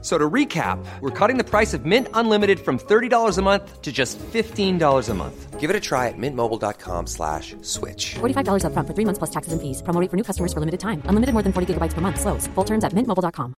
So to recap, we're cutting the price of Mint Unlimited from $30 a month to just $15 a month. Give it a try at mintmobile.com slash switch. $45 upfront for three months plus taxes and fees. Promo rate for new customers for limited time. Unlimited more than 40 gigabytes per month. Slows. Full terms at mintmobile.com.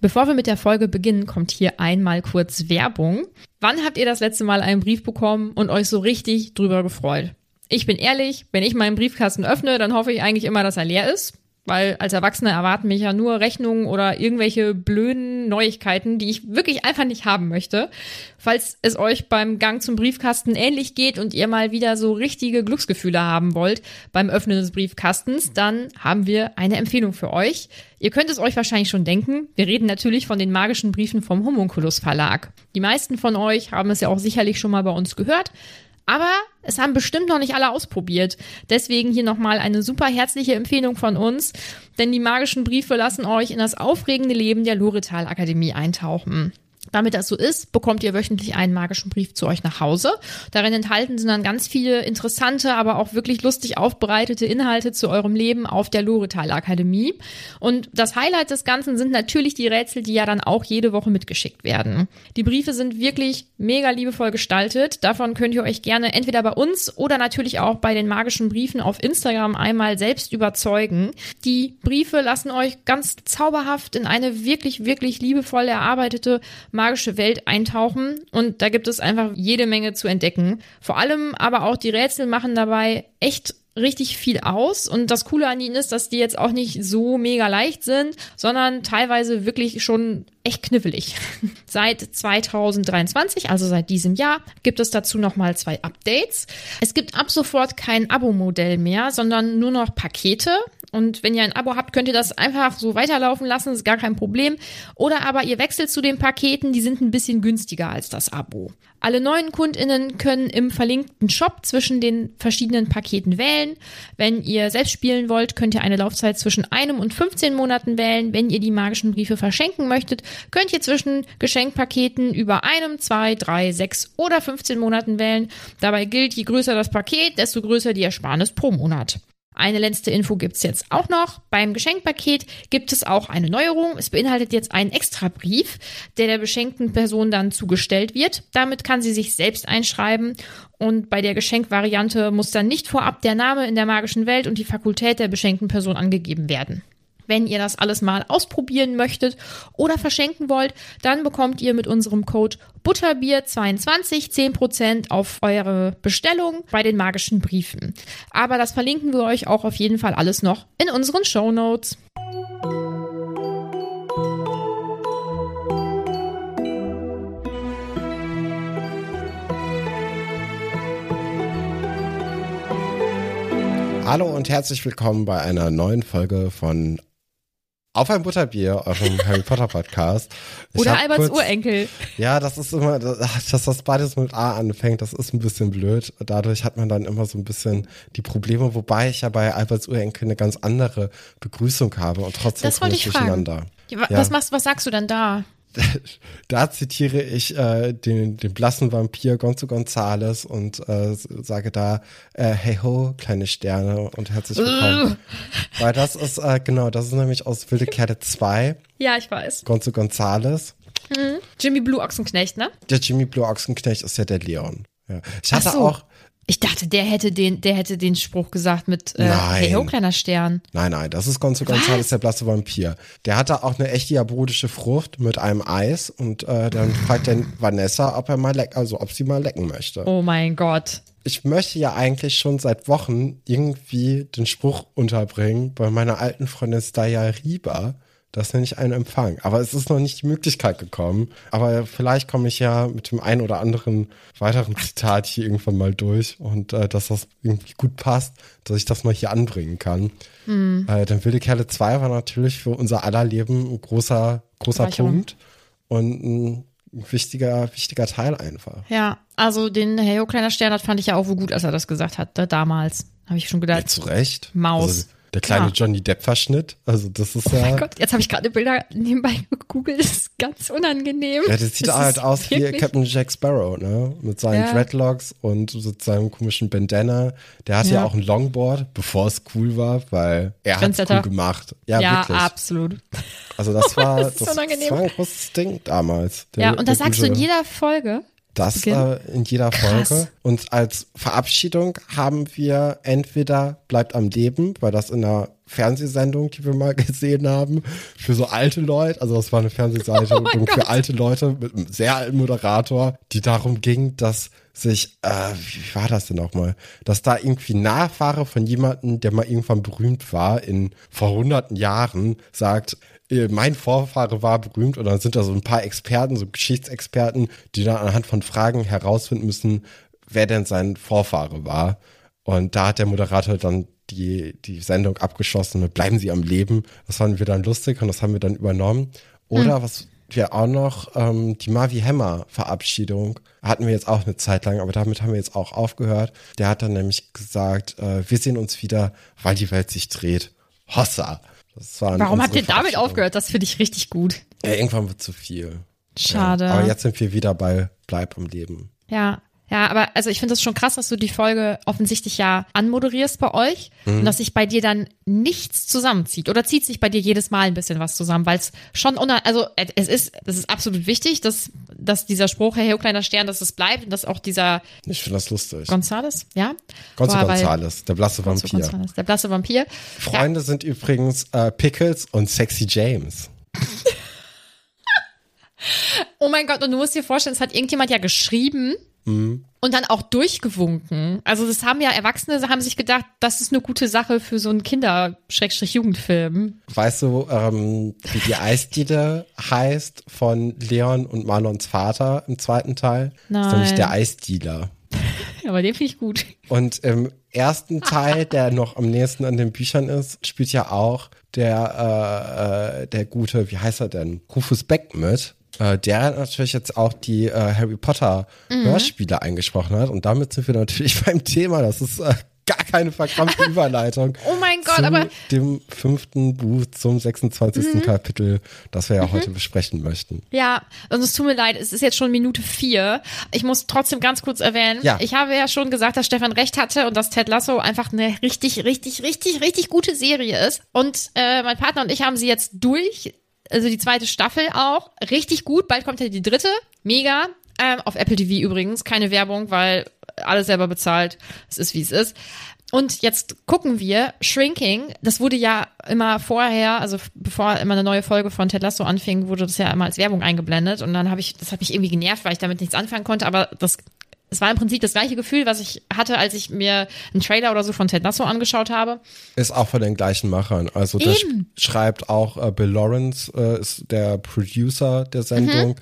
Bevor wir mit der Folge beginnen, kommt hier einmal kurz Werbung. Wann habt ihr das letzte Mal einen Brief bekommen und euch so richtig drüber gefreut? Ich bin ehrlich, wenn ich meinen Briefkasten öffne, dann hoffe ich eigentlich immer, dass er leer ist weil als Erwachsene erwarten mich ja nur Rechnungen oder irgendwelche blöden Neuigkeiten, die ich wirklich einfach nicht haben möchte. Falls es euch beim Gang zum Briefkasten ähnlich geht und ihr mal wieder so richtige Glücksgefühle haben wollt beim Öffnen des Briefkastens, dann haben wir eine Empfehlung für euch. Ihr könnt es euch wahrscheinlich schon denken. Wir reden natürlich von den magischen Briefen vom Homunculus Verlag. Die meisten von euch haben es ja auch sicherlich schon mal bei uns gehört. Aber es haben bestimmt noch nicht alle ausprobiert. Deswegen hier nochmal eine super herzliche Empfehlung von uns, denn die magischen Briefe lassen euch in das aufregende Leben der Loretal Akademie eintauchen. Damit das so ist, bekommt ihr wöchentlich einen magischen Brief zu euch nach Hause. Darin enthalten sind dann ganz viele interessante, aber auch wirklich lustig aufbereitete Inhalte zu eurem Leben auf der Loretal Akademie. Und das Highlight des Ganzen sind natürlich die Rätsel, die ja dann auch jede Woche mitgeschickt werden. Die Briefe sind wirklich mega liebevoll gestaltet. Davon könnt ihr euch gerne entweder bei uns oder natürlich auch bei den magischen Briefen auf Instagram einmal selbst überzeugen. Die Briefe lassen euch ganz zauberhaft in eine wirklich, wirklich liebevoll erarbeitete magische Welt eintauchen und da gibt es einfach jede Menge zu entdecken. Vor allem aber auch die Rätsel machen dabei echt richtig viel aus und das Coole an ihnen ist, dass die jetzt auch nicht so mega leicht sind, sondern teilweise wirklich schon echt knifflig. seit 2023, also seit diesem Jahr, gibt es dazu nochmal zwei Updates. Es gibt ab sofort kein Abo-Modell mehr, sondern nur noch Pakete. Und wenn ihr ein Abo habt, könnt ihr das einfach so weiterlaufen lassen, ist gar kein Problem. Oder aber ihr wechselt zu den Paketen, die sind ein bisschen günstiger als das Abo. Alle neuen KundInnen können im verlinkten Shop zwischen den verschiedenen Paketen wählen. Wenn ihr selbst spielen wollt, könnt ihr eine Laufzeit zwischen einem und 15 Monaten wählen. Wenn ihr die magischen Briefe verschenken möchtet, könnt ihr zwischen Geschenkpaketen über einem, zwei, drei, sechs oder 15 Monaten wählen. Dabei gilt, je größer das Paket, desto größer die Ersparnis pro Monat. Eine letzte Info gibt's jetzt auch noch. Beim Geschenkpaket gibt es auch eine Neuerung. Es beinhaltet jetzt einen Extrabrief, der der beschenkten Person dann zugestellt wird. Damit kann sie sich selbst einschreiben und bei der Geschenkvariante muss dann nicht vorab der Name in der magischen Welt und die Fakultät der beschenkten Person angegeben werden. Wenn ihr das alles mal ausprobieren möchtet oder verschenken wollt, dann bekommt ihr mit unserem Code Butterbier22 10% auf eure Bestellung bei den magischen Briefen. Aber das verlinken wir euch auch auf jeden Fall alles noch in unseren Show Notes. Hallo und herzlich willkommen bei einer neuen Folge von auf ein Butterbier, eurem Harry Potter Podcast. Ich Oder Alberts kurz, Urenkel. Ja, das ist immer, dass das beides mit A anfängt, das ist ein bisschen blöd. Dadurch hat man dann immer so ein bisschen die Probleme, wobei ich ja bei Alberts Urenkel eine ganz andere Begrüßung habe und trotzdem das wollte ich durcheinander. Fragen. Was, machst, was sagst du denn da? da zitiere ich äh, den, den blassen Vampir Gonzo Gonzales und äh, sage da, äh, hey ho, kleine Sterne und herzlich willkommen. Weil das ist, äh, genau, das ist nämlich aus Wilde Kerle 2. Ja, ich weiß. Gonzo Gonzales. Mhm. Jimmy Blue Ochsenknecht, ne? Der Jimmy Blue Ochsenknecht ist ja der Leon. Ja. Ich hatte so. auch, ich dachte, der hätte den, der hätte den Spruch gesagt mit äh, nein. Hey ho, kleiner Stern. Nein, nein, das ist Gonzo Gonzales, der blasse Vampir. Der hatte auch eine echte diabolische Frucht mit einem Eis und äh, dann fragt er Vanessa, ob er mal leck, also ob sie mal lecken möchte. Oh mein Gott. Ich möchte ja eigentlich schon seit Wochen irgendwie den Spruch unterbringen bei meiner alten Freundin Staya Riba das nenne ich einen Empfang. Aber es ist noch nicht die Möglichkeit gekommen. Aber vielleicht komme ich ja mit dem einen oder anderen weiteren Zitat hier irgendwann mal durch und äh, dass das irgendwie gut passt, dass ich das mal hier anbringen kann. Mhm. Äh, denn Wilde Kerle 2 war natürlich für unser aller Leben ein großer, großer Punkt und ein wichtiger, wichtiger Teil einfach. Ja, also den Heyo kleiner Stern, das fand ich ja auch wohl gut, als er das gesagt hat, damals. Habe ich schon gedacht. Ja, zu Recht. Maus. Also, Der kleine Ja. Johnny Depp-Verschnitt. Also das ist Oh ja. mein Gott, jetzt habe ich gerade Bilder nebenbei gegoogelt. Das ist ganz unangenehm. Ja, das sieht Es halt aus wie Captain Jack Sparrow, ne? Mit seinen Ja. Dreadlocks und so seinem komischen Bandana. Der hatte ja. Ja. auch ein Longboard, bevor es cool war, weil er hat cool Trendsetter. gemacht. Ja, Ja, wirklich. absolut. Also das war, Das das, das, war ein großes Ding damals. Ja, und das sagst du in jeder Folge. Das äh, in jeder Krass. Folge. Und als Verabschiedung haben wir entweder bleibt am Leben, weil das in einer Fernsehsendung, die wir mal gesehen haben, für so alte Leute, also das war eine Oh Fernsehsendung für alte Leute mit einem sehr alten Moderator, die darum ging, dass sich, äh, wie war das denn nochmal, dass da irgendwie Nachfahre von jemandem, der mal irgendwann berühmt war, in vor hunderten Jahren, sagt, mein Vorfahre war berühmt und dann sind da so ein paar Experten, so Geschichtsexperten, die dann anhand von Fragen herausfinden müssen, wer denn sein Vorfahre war. Und da hat der Moderator dann die, die Sendung abgeschlossen mit Bleiben Sie am Leben. Das fanden wir dann lustig und das haben wir dann übernommen. Oder was wir auch noch, ähm, die Mavi Hammer Verabschiedung hatten wir jetzt auch eine Zeit lang, aber damit haben wir jetzt auch aufgehört. Der hat dann nämlich gesagt, äh, wir sehen uns wieder, weil die Welt sich dreht. Hossa. Warum habt ihr damit aufgehört? Das finde ich richtig gut. Ja, irgendwann wird zu viel. Schade. Ja, aber jetzt sind wir wieder bei Bleib am Leben. Ja. Ja, aber also ich finde es schon krass, dass du die Folge offensichtlich ja anmoderierst bei euch Mhm. und dass sich bei dir dann nichts zusammenzieht. Oder zieht sich bei dir jedes Mal ein bisschen was zusammen, weil es schon uner also es ist, das ist absolut wichtig, dass, dass dieser Spruch, Herr kleiner Stern, dass es bleibt und dass auch dieser Ich finde das lustig. Gonzales, ja? Gonzo Gonzales, der blasse Vampir. Gonzales, der blasse Vampir. Freunde sind übrigens äh, Pickles und Sexy James. Oh mein Gott, und du musst dir vorstellen, es hat irgendjemand ja geschrieben Mhm. und dann auch durchgewunken. Also das haben ja Erwachsene, haben sich gedacht, das ist eine gute Sache für so einen Kinder-Jugendfilm. Weißt du, ähm, wie die Eisdiele heißt von Leon und Marlons Vater im zweiten Teil? Das ist nämlich Nein. der Eisdealer. Aber den finde ich gut. Und im ersten Teil, der noch am nächsten an den Büchern ist, spielt ja auch der, äh, äh, der gute, wie heißt er denn? Rufus Beck mit. Äh, der natürlich jetzt auch die äh, Harry Potter Mhm. Hörspiele eingesprochen hat. Und damit sind wir natürlich beim Thema. Das ist äh, gar keine verkrampfte Überleitung. Oh mein Gott, aber- Mhm. dem fünften Buch zum 26. Kapitel, das wir ja heute besprechen möchten. Ja, also es tut mir leid, es ist jetzt schon Minute vier. Ich muss trotzdem ganz kurz erwähnen, Ja. ich habe ja schon gesagt, dass Stefan recht hatte und dass Ted Lasso einfach eine richtig, richtig, richtig, richtig gute Serie ist. Und äh, mein Partner und ich haben sie jetzt durch, also die zweite Staffel auch. Richtig gut, bald kommt ja die dritte. Mega. Ähm, auf Apple TV übrigens, keine Werbung, weil alles selber bezahlt. Es ist, wie es ist. Und jetzt gucken wir Shrinking. Das wurde ja immer vorher, also bevor immer eine neue Folge von Ted Lasso anfing, wurde das ja immer als Werbung eingeblendet. Und dann habe ich, das hat mich irgendwie genervt, weil ich damit nichts anfangen konnte. Aber das, es war im Prinzip das gleiche Gefühl, was ich hatte, als ich mir einen Trailer oder so von Ted Lasso angeschaut habe. Ist auch von den gleichen Machern. Also das schreibt auch äh, Bill Lawrence, äh, ist der Producer der Sendung. Mhm.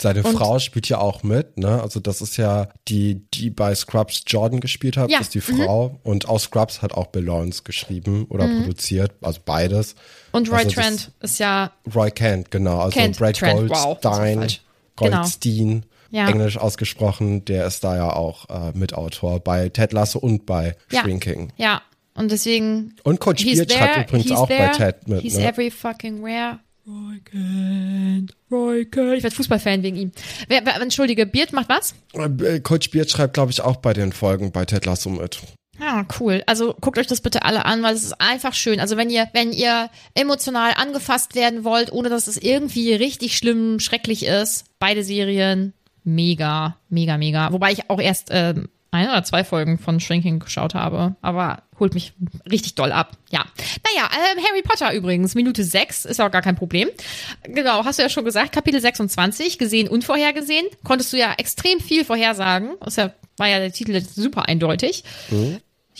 Seine Frau spielt ja auch mit, ne? Also das ist ja die, die bei Scrubs Jordan gespielt hat, Ja, ist die Frau. Und aus Scrubs hat auch Bill Lawrence geschrieben oder produziert, also beides. Und Roy Also Trent ist ja, Roy Kent, genau. Also Kent, Brad Trent, wow, das war Goldstein. Genau. Goldstein, Ja. englisch ausgesprochen, der ist da ja auch äh, Mitautor bei Ted Lasso und bei ja, Shrinking. ja. Und deswegen. Und Coach Beard schreibt übrigens auch bei there, Ted mit, He's ne? every fucking where. Roy Kent, Roy Kent. Ich werde Fußballfan wegen ihm. Wer, wer, entschuldige, Beard macht was? Äh, Coach Beard schreibt, glaube ich, auch bei den Folgen bei Ted Lasso mit. Ja, cool. Also guckt euch das bitte alle an, weil es ist einfach schön. Also wenn ihr, wenn ihr emotional angefasst werden wollt, ohne dass es irgendwie richtig schlimm, schrecklich ist, beide Serien mega, mega, mega. Wobei ich auch erst ähm, ein oder zwei Folgen von Shrinking geschaut habe, aber holt mich richtig doll ab. Ja. Naja, ähm, Harry Potter übrigens, Minute 6, ist auch gar kein Problem. Genau, hast du ja schon gesagt, Kapitel 26, gesehen und vorhergesehen. Konntest du ja extrem viel vorhersagen. Das war ja der Titel super eindeutig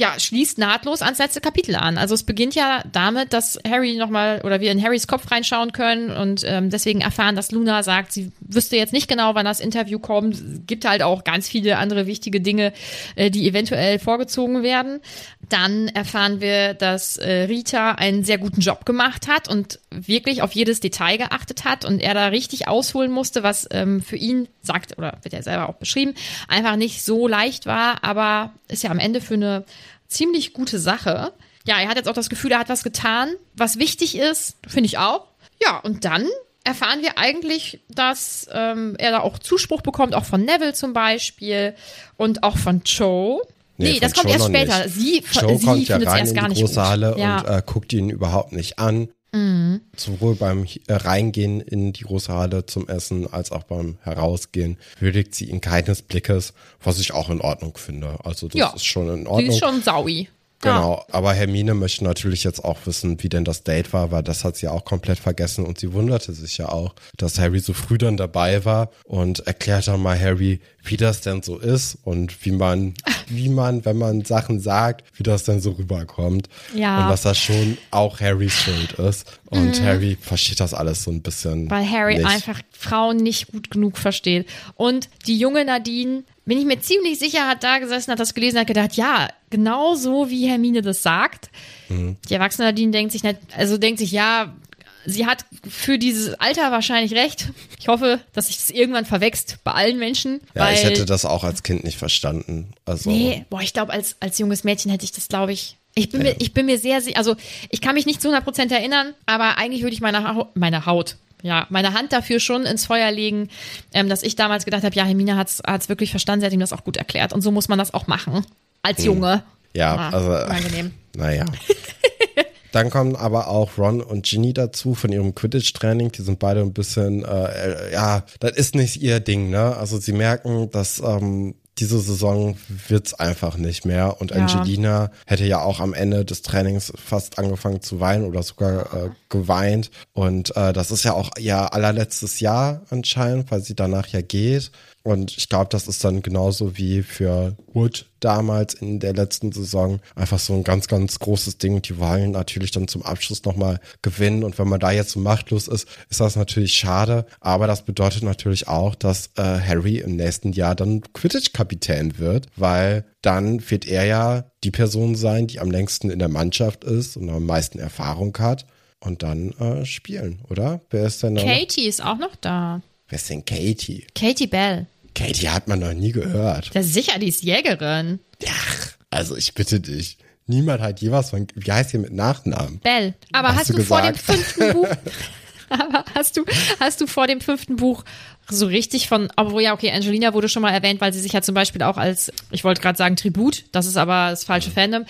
ja, schließt nahtlos ans letzte Kapitel an. Also es beginnt ja damit, dass Harry nochmal oder wir in Harrys Kopf reinschauen können und ähm, deswegen erfahren, dass Luna sagt, sie wüsste jetzt nicht genau, wann das Interview kommt. Es gibt halt auch ganz viele andere wichtige Dinge, äh, die eventuell vorgezogen werden. Dann erfahren wir, dass äh, Rita einen sehr guten Job gemacht hat und wirklich auf jedes Detail geachtet hat und er da richtig ausholen musste, was ähm, für ihn sagt oder wird er selber auch beschrieben, einfach nicht so leicht war, aber ist ja am Ende für eine ziemlich gute Sache. ja, er hat jetzt auch das Gefühl, er hat was getan, was wichtig ist, finde ich auch. Ja, und dann erfahren wir eigentlich, dass ähm, er da auch Zuspruch bekommt, auch von Neville zum Beispiel und auch von Joe. Nee, von das kommt Joe erst noch später. nicht. Sie, Joe sie kommt ja rein erst in gar die nicht große. Halle ja. Und äh, guckt ihn überhaupt nicht an. Sowohl beim äh, Reingehen in die große Halle zum Essen als auch beim Herausgehen würdigt sie ihn keines Blickes, was ich auch in Ordnung finde. Also das Ja. ist schon in sie Ordnung. ist schon saui. Genau, aber Hermine möchte natürlich jetzt auch wissen, wie denn das Date war, weil das hat sie auch komplett vergessen und sie wunderte sich ja auch, dass Harry so früh dann dabei war und erklärt dann mal Harry, wie das denn so ist und wie man, wie man, wenn man Sachen sagt, wie das denn so rüberkommt. Ja. Und dass das schon auch Harrys Schuld ist. Und Harry versteht das alles so ein bisschen. Weil Harry nicht. einfach Frauen nicht gut genug versteht. Und die junge Nadine, bin ich mir ziemlich sicher, hat da gesessen, hat das gelesen, hat gedacht, ja, genau so wie Hermine das sagt. Mhm. Die erwachsene Nadine denkt sich, nicht, also denkt sich, ja, sie hat für dieses Alter wahrscheinlich recht. Ich hoffe, dass sich das irgendwann verwächst bei allen Menschen. Ja, ich hätte das auch als Kind nicht verstanden. Also, Nee, boah, ich glaube, als, als junges Mädchen hätte ich das, glaube ich. Ich bin, mir, ich bin mir sehr, also ich kann mich nicht zu 100% erinnern, aber eigentlich würde ich meine, meine Haut, ja, meine Hand dafür schon ins Feuer legen, ähm, dass ich damals gedacht habe, ja, Hermine hat es wirklich verstanden, sie hat ihm das auch gut erklärt. Und so muss man das auch machen. Als Junge. Hm. Ja, Ah, also unangenehm. Naja. Dann kommen aber auch Ron und Ginny dazu von ihrem Quidditch-Training. Die sind beide ein bisschen, äh, äh, ja, das ist nicht ihr Ding, ne? Also sie merken, dass ähm, diese Saison wird's einfach nicht mehr. Und Ja. Angelina hätte ja auch am Ende des Trainings fast angefangen zu weinen oder sogar äh, geweint. Und äh, das ist ja auch ihr allerletztes Jahr anscheinend, weil sie danach ja geht. Und ich glaube, das ist dann genauso wie für Wood damals in der letzten Saison einfach so ein ganz, ganz großes Ding. Die wollen natürlich dann zum Abschluss nochmal gewinnen. Und wenn man da jetzt so machtlos ist, ist das natürlich schade. Aber das bedeutet natürlich auch, dass äh, Harry im nächsten Jahr dann Quidditch-Kapitän wird, weil dann wird er ja die Person sein, die am längsten in der Mannschaft ist und am meisten Erfahrung hat. Und dann äh, spielen, oder? Wer ist denn da? noch? Katie ist auch noch da. Wer ist denn Katie? Katie Bell. Katie hat man noch nie gehört. Das ist sicher, die ist Jägerin. Ach, also ich bitte dich. Niemand hat jeweils von, wie heißt ihr mit Nachnamen? Bell. Aber Hast hast, du du, vor dem fünften Buch, aber hast du, hast du vor dem fünften Buch so richtig von, obwohl ja, okay, Angelina wurde schon mal erwähnt, weil sie sich ja zum Beispiel auch als, ich wollte gerade sagen Tribut, das ist aber das falsche Fandom,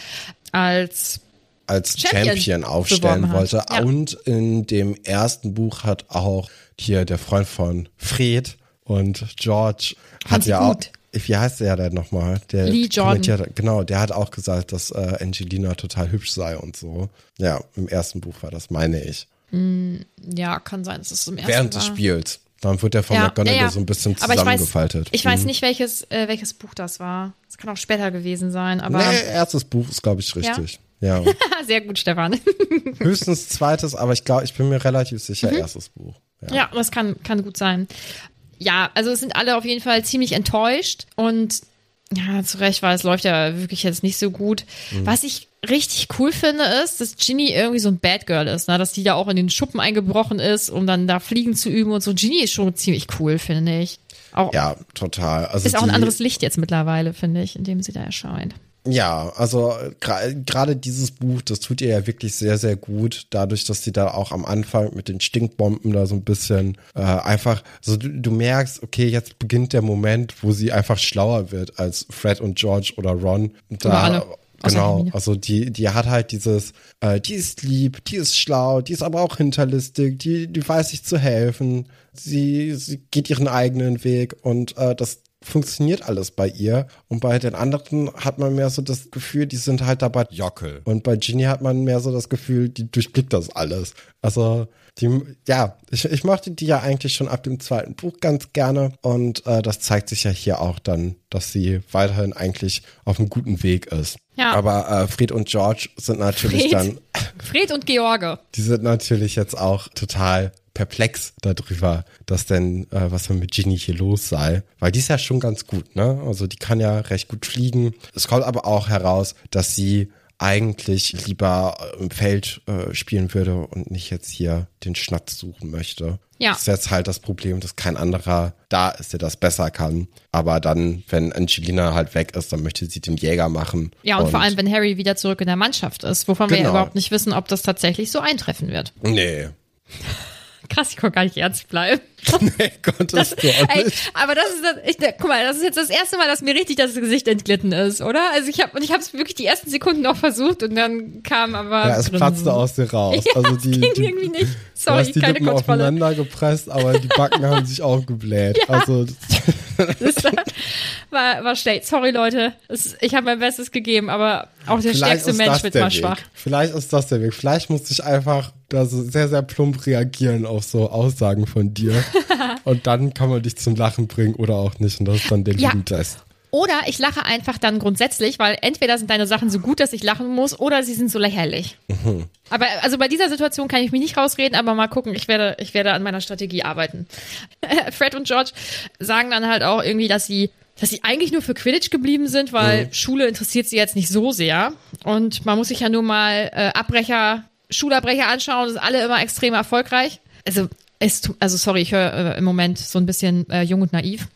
als, Als Champion Champion, aufstellen hat. wollte. Ja. Und in dem ersten Buch hat auch hier der Freund von Fred und George hat sie ja auch. Wie heißt der denn nochmal? Der Lee Jordan. Genau, der hat auch gesagt, dass äh, Angelina total hübsch sei und so. Ja, im ersten Buch war das, meine ich. ja, kann sein, dass es zum ersten Während war. des Spiels. Dann wird der von McGonagall so ein bisschen Aber ich weiß, zusammengefaltet. ich weiß Mhm. nicht, welches, äh, welches Buch das war. Es kann auch später gewesen sein, aber Nee, erstes Buch ist, glaube ich, richtig. Ja. sehr gut, Stefan. Höchstens zweites, aber ich glaube, ich bin mir relativ sicher, erstes Buch. Ja. Ja, das kann, kann gut sein. Ja, also es sind alle auf jeden Fall ziemlich enttäuscht und ja, zu Recht, weil es läuft ja wirklich jetzt nicht so gut. Was ich richtig cool finde, ist, dass Ginny irgendwie so ein Bad Girl ist, ne? dass die da auch in den Schuppen eingebrochen ist, um dann da Fliegen zu üben und so. Ginny ist schon ziemlich cool, finde ich. Auch, Ja, total. Also ist auch ein anderes Licht jetzt mittlerweile, finde ich, in dem sie da erscheint. Ja, also gerade dieses Buch, das tut ihr ja wirklich sehr, sehr gut, dadurch, dass sie da auch am Anfang mit den Stinkbomben da so ein bisschen äh, einfach, so du, du merkst, okay, jetzt beginnt der Moment, wo sie einfach schlauer wird als Fred und George oder Ron. Und Oder alle. Außer Genau, also die, die hat halt dieses, äh, die ist lieb, die ist schlau, die ist aber auch hinterlistig, die, die weiß sich zu helfen, sie, sie geht ihren eigenen Weg und äh, das funktioniert alles bei ihr. Und bei den anderen hat man mehr so das Gefühl, die sind halt dabei Jockel. Und bei Ginny hat man mehr so das Gefühl, die durchblickt das alles. Also die, ja, ich, ich mochte die ja eigentlich schon ab dem zweiten Buch ganz gerne. Und äh, das zeigt sich ja hier auch dann, dass sie weiterhin eigentlich auf einem guten Weg ist. Ja. Aber äh, Fred und George sind natürlich Fred. dann, Fred und George. die sind natürlich jetzt auch total perplex darüber, dass denn, äh, was denn mit Ginny hier los sei. Weil die ist ja schon ganz gut, ne? Also die kann ja recht gut fliegen. Es kommt aber auch heraus, dass sie eigentlich lieber im Feld äh, spielen würde und nicht jetzt hier den Schnatz suchen möchte. Ja. Das ist jetzt halt das Problem, dass kein anderer da ist, der das besser kann. Aber dann, wenn Angelina halt weg ist, dann möchte sie den Jäger machen. Ja, und, vor allem, wenn Harry wieder zurück in der Mannschaft ist, wovon wir ja Genau. überhaupt nicht wissen, ob das tatsächlich so eintreffen wird. Nee. Krass, ich konnte gar nicht ernst bleiben. Nee, konntest du auch Ey, nicht. aber das ist das, ich, guck mal, das ist jetzt das erste Mal, dass mir richtig das Gesicht entglitten ist, oder? Also ich habe und ich habe es wirklich die ersten Sekunden noch versucht und dann kam aber Ja, es platzte aus dir raus. Ja, also die, ging die, irgendwie nicht. du Sorry, hast die keine Lippen Kontrolle. aufeinander gepresst, aber die Backen haben sich auch gebläht. Ja. Also Das war, war schlecht. Sorry, Leute. Es, ich habe mein Bestes gegeben, aber auch der vielleicht stärkste Mensch das wird mal Weg. schwach. Vielleicht ist das der Weg. Vielleicht musste ich einfach da so sehr, sehr plump reagieren auf so Aussagen von dir. Und dann kann man dich zum Lachen bringen oder auch nicht. Und das ist dann der Ja. Liebentest. Oder ich lache einfach dann grundsätzlich, weil entweder sind deine Sachen so gut, dass ich lachen muss, oder sie sind so lächerlich. Mhm. Aber also bei dieser Situation kann ich mich nicht rausreden, aber mal gucken, ich werde, ich werde an meiner Strategie arbeiten. Fred und George sagen dann halt auch irgendwie, dass sie dass sie eigentlich nur für Quidditch geblieben sind, weil Mhm. Schule interessiert sie jetzt nicht so sehr. Und man muss sich ja nur mal äh, Abbrecher, Schulabbrecher anschauen, das sind alle immer extrem erfolgreich. Also, es, also sorry, ich höre äh, im Moment so ein bisschen äh, jung und naiv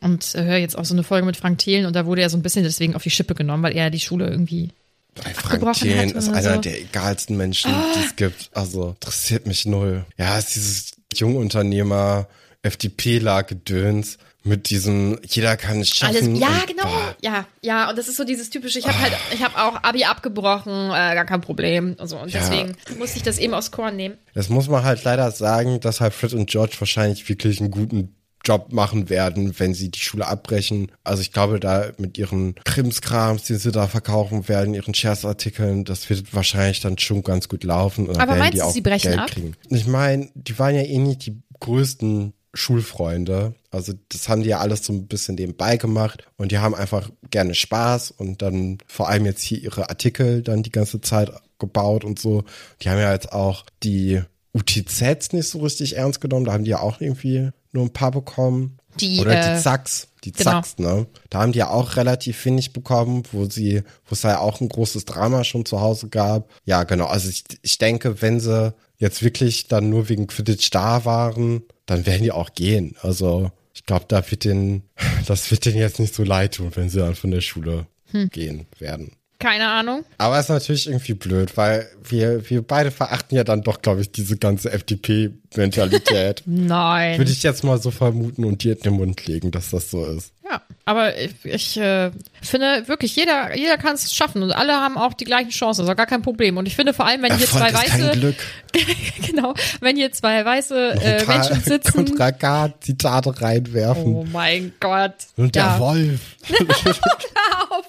und äh, höre jetzt auch so eine Folge mit Frank Thelen und da wurde er so ein bisschen deswegen auf die Schippe genommen, weil er die Schule irgendwie Weil Frank Thelen ist einer so. der egalsten Menschen, die es gibt. Also interessiert mich null. Ja, es ist dieses Jungunternehmer, FDPler-Gedöns mit diesem, jeder kann es alles schaffen. ja und genau bah. ja ja und das ist so dieses typische ich habe halt ich habe auch Abi abgebrochen äh, gar kein Problem und so und Ja. deswegen musste ich das eben aufs Korn nehmen Das muss man halt leider sagen, dass halt Fred und George wahrscheinlich wirklich einen guten Job machen werden, wenn sie die Schule abbrechen. Also ich glaube, da mit ihren Krimskrams, die sie da verkaufen werden, ihren Scherzartikeln, das wird wahrscheinlich dann schon ganz gut laufen. Und Aber meinst du, sie brechen Geld ab? kriegen. Ich meine, die waren ja eh nicht die größten Schulfreunde. Also das haben die ja alles so ein bisschen nebenbei gemacht und die haben einfach gerne Spaß und dann vor allem jetzt hier ihre Artikel dann die ganze Zeit gebaut und so. Die haben ja jetzt auch die UTZs nicht so richtig ernst genommen. Da haben die ja auch irgendwie nur ein paar bekommen. Die, Oder äh, die Zacks. Die genau. Zacks, ne? Da haben die ja auch relativ wenig bekommen, wo sie, wo es ja auch ein großes Drama schon zu Hause gab. Ja, genau. Also ich, ich denke, wenn sie jetzt wirklich dann nur wegen Quidditch da waren, dann werden die auch gehen. Also ich glaube, da wird den, das wird denen jetzt nicht so leid tun, wenn sie dann von der Schule Hm. gehen werden. keine Ahnung Aber ist natürlich irgendwie blöd, weil wir, wir beide verachten ja dann doch, glaube ich, diese ganze FDP-Mentalität. nein Würde ich jetzt mal so vermuten und dir in den Mund legen, dass das so ist. ja aber ich, ich äh, finde wirklich jeder jeder kann es schaffen und alle haben auch die gleichen Chancen also gar kein Problem und ich finde vor allem wenn hier zwei Erfolg ist kein weiße Glück. genau wenn hier zwei weiße äh, Menschen sitzen Kontrakat-Zitate reinwerfen. oh mein Gott Und der ja. Wolf. Hör auf.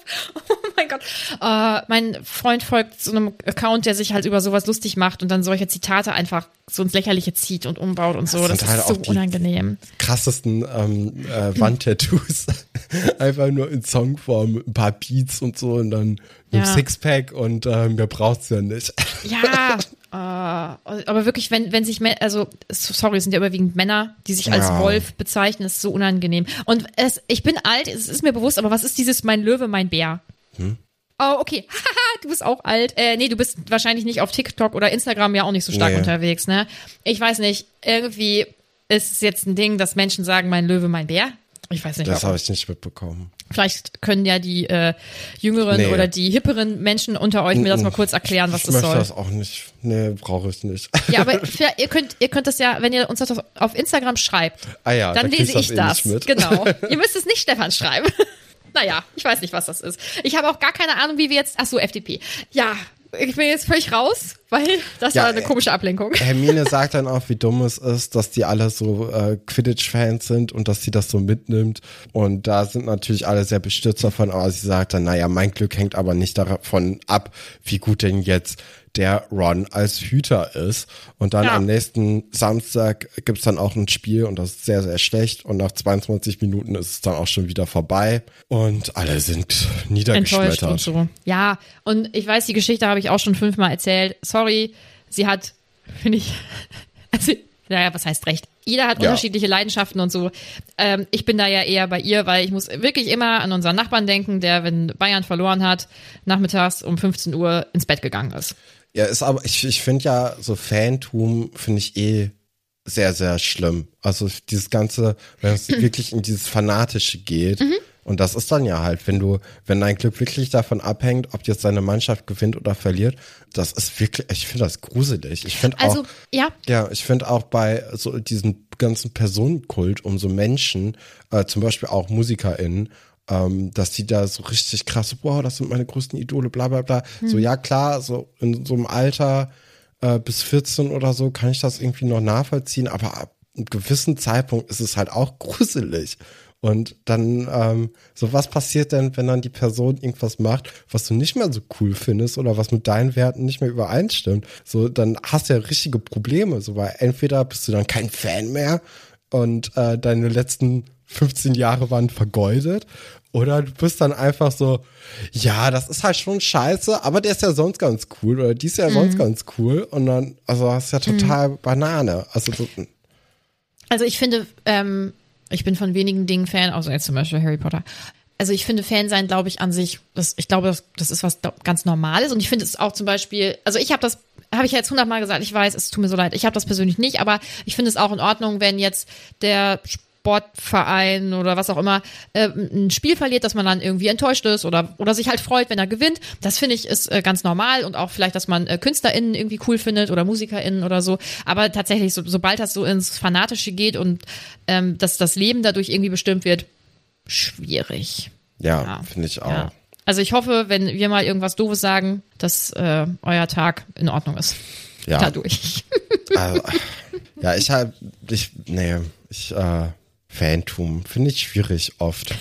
Oh mein Gott. Äh, mein Freund folgt so einem Account, der sich halt über sowas lustig macht und dann solche Zitate einfach so ins Lächerliche zieht und umbaut und so. Das, sind halt ist so auch die- unangenehm. Krassesten ähm, äh, Wandtattoos. Einfach nur in Songform, mit ein paar Beats und so und dann ein Ja. Sixpack und ähm, mehr braucht's ja nicht. Ja, äh, aber wirklich, wenn, wenn sich, also, sorry, es sind ja überwiegend Männer, die sich als Ja. Wolf bezeichnen, ist so unangenehm. Und es, ich bin alt, es ist mir bewusst, aber was ist dieses mein Löwe, mein Bär? Oh, okay. Haha, du bist auch alt. Äh, nee, du bist wahrscheinlich nicht auf TikTok oder Instagram ja auch nicht so stark Nee. unterwegs, ne? Ich weiß nicht, irgendwie ist es jetzt ein Ding, dass Menschen sagen, mein Löwe, mein Bär. Ich weiß nicht, Das habe ich nicht mitbekommen. Vielleicht können ja die äh, jüngeren Nee. oder die hipperen Menschen unter euch mir das mal kurz erklären, was ich das möchte soll. das auch nicht. Nee, brauche ich nicht. Ja, aber ihr könnt, ihr könnt das ja, wenn ihr uns das auf- Instagram schreibt, Ah ja, dann da krieg ich lese das ich eh das. Genau. ihr müsst es nicht Stefan schreiben. naja, ich weiß nicht, was das ist. Ich habe auch gar keine Ahnung, wie wir jetzt. Ach so, FDP. Ja, ich bin jetzt völlig raus, weil das Ja, war eine äh, komische Ablenkung. Hermine sagt dann auch, wie dumm es ist, dass die alle so äh, Quidditch-Fans sind und dass sie das so mitnimmt. Und da sind natürlich alle sehr bestürzt davon, aber sie sagt dann, naja, mein Glück hängt aber nicht davon ab, wie gut denn jetzt der Ron als Hüter ist. Und dann Ja. am nächsten Samstag gibt's dann auch ein Spiel und das ist sehr, sehr schlecht. Und nach 22 Minuten ist es dann auch schon wieder vorbei. Und alle sind niedergeschmettert. und so. Ja, und ich weiß, die Geschichte habe ich auch schon fünfmal erzählt. Sorry, sie hat, finde ich, also, naja, was heißt recht? jeder hat Ja. unterschiedliche Leidenschaften und so. Ähm, ich bin da ja eher bei ihr, weil ich muss wirklich immer an unseren Nachbarn denken, der, wenn Bayern verloren hat, nachmittags um 15 Uhr ins Bett gegangen ist. Ja, ist aber, ich, ich finde ja, so Fantum finde ich eh sehr, sehr schlimm. Also dieses Ganze, wenn es wirklich in dieses Fanatische geht. Und das ist dann ja halt, wenn du, wenn dein Glück wirklich davon abhängt, ob jetzt deine Mannschaft gewinnt oder verliert, das ist wirklich, ich finde das gruselig. Ich finde Also, auch, ja, ja, ich finde auch bei so diesem ganzen Personenkult um so Menschen, äh, zum Beispiel auch MusikerInnen, ähm, dass die da so richtig krass, wow, das sind meine größten Idole, bla bla bla. So, ja klar, so in so einem Alter äh, bis 14 oder so kann ich das irgendwie noch nachvollziehen, aber ab einem gewissen Zeitpunkt ist es halt auch gruselig. Und dann, ähm, so was passiert denn, wenn dann die Person irgendwas macht, was du nicht mehr so cool findest oder was mit deinen Werten nicht mehr übereinstimmt? So, dann hast du ja richtige Probleme. So, weil entweder bist du dann kein Fan mehr und äh, deine letzten 15 Jahre waren vergeudet. Oder du bist dann einfach so, ja, das ist halt schon scheiße, aber der ist ja sonst ganz cool oder die ist ja sonst ganz cool. Und dann, also das ist ja total Banane. Also so, Also ich finde, ähm, ich bin von wenigen Dingen Fan, außer jetzt zum Beispiel Harry Potter. Also ich finde Fan sein, glaube ich, an sich, das, ich glaube, das, das ist was ganz Normales. Und ich finde es auch zum Beispiel, also ich habe das, habe ich ja jetzt hundertmal gesagt, ich weiß, es tut mir so leid, ich habe das persönlich nicht, aber ich finde es auch in Ordnung, wenn jetzt der Sportverein oder was auch immer äh, ein Spiel verliert, dass man dann irgendwie enttäuscht ist oder, oder sich halt freut, wenn er gewinnt. Das finde ich ist äh, ganz normal und auch vielleicht, dass man äh, KünstlerInnen irgendwie cool findet oder MusikerInnen oder so. Aber tatsächlich, so, sobald das so ins Fanatische geht und ähm, dass das Leben dadurch irgendwie bestimmt wird, schwierig. ja, Ja. finde ich auch. Ja. Also ich hoffe, wenn wir mal irgendwas Doofes sagen, dass äh, euer Tag in Ordnung ist. Ja. Dadurch. Also, ja, ich halt, ich, nee, ich, äh, Fantum finde ich schwierig oft.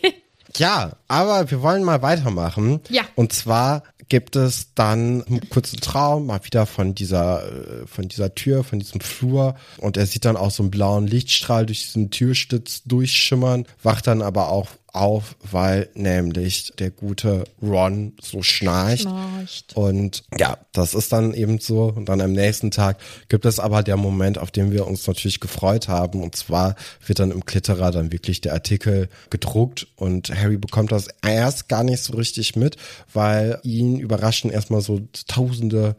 ja, aber wir wollen mal weitermachen. Ja. Und zwar gibt es dann einen kurzen Traum, mal wieder von dieser, äh, von dieser Tür, von diesem Flur. Und er sieht dann auch so einen blauen Lichtstrahl durch diesen Türstütz durchschimmern, wacht dann aber auch auf, weil nämlich der gute Ron so schnarcht. Schnarcht. Und ja, das ist dann eben so. Und dann am nächsten Tag gibt es aber der Moment, auf den wir uns natürlich gefreut haben. Und zwar wird dann im Klitterer dann wirklich der Artikel gedruckt und Harry bekommt das erst gar nicht so richtig mit, weil ihn überraschen erstmal so tausende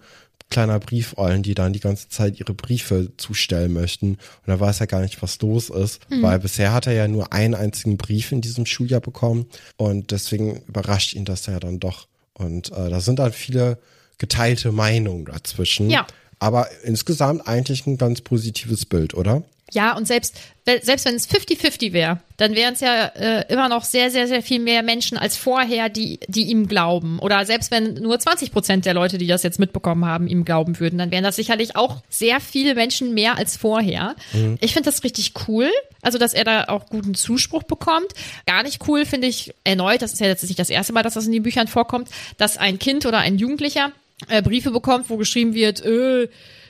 kleiner Briefeulen, die dann die ganze Zeit ihre Briefe zustellen möchten. Und er weiß ja gar nicht, was los ist, weil bisher hat er ja nur einen einzigen Brief in diesem Schuljahr bekommen. Und deswegen überrascht ihn das ja dann doch. Und äh, da sind dann viele geteilte Meinungen dazwischen. Ja. Aber insgesamt eigentlich ein ganz positives Bild, oder? Ja, und selbst, selbst wenn es 50-50 wäre, dann wären es ja äh, immer noch sehr, sehr, sehr viel mehr Menschen als vorher, die, die ihm glauben. Oder selbst wenn nur 20 Prozent der Leute, die das jetzt mitbekommen haben, ihm glauben würden, dann wären das sicherlich auch sehr viele Menschen mehr als vorher. Ich finde das richtig cool. Also, dass er da auch guten Zuspruch bekommt. Gar nicht cool finde ich erneut, das ist ja jetzt nicht das erste Mal, dass das in den Büchern vorkommt, dass ein Kind oder ein Jugendlicher äh, Briefe bekommt, wo geschrieben wird, äh,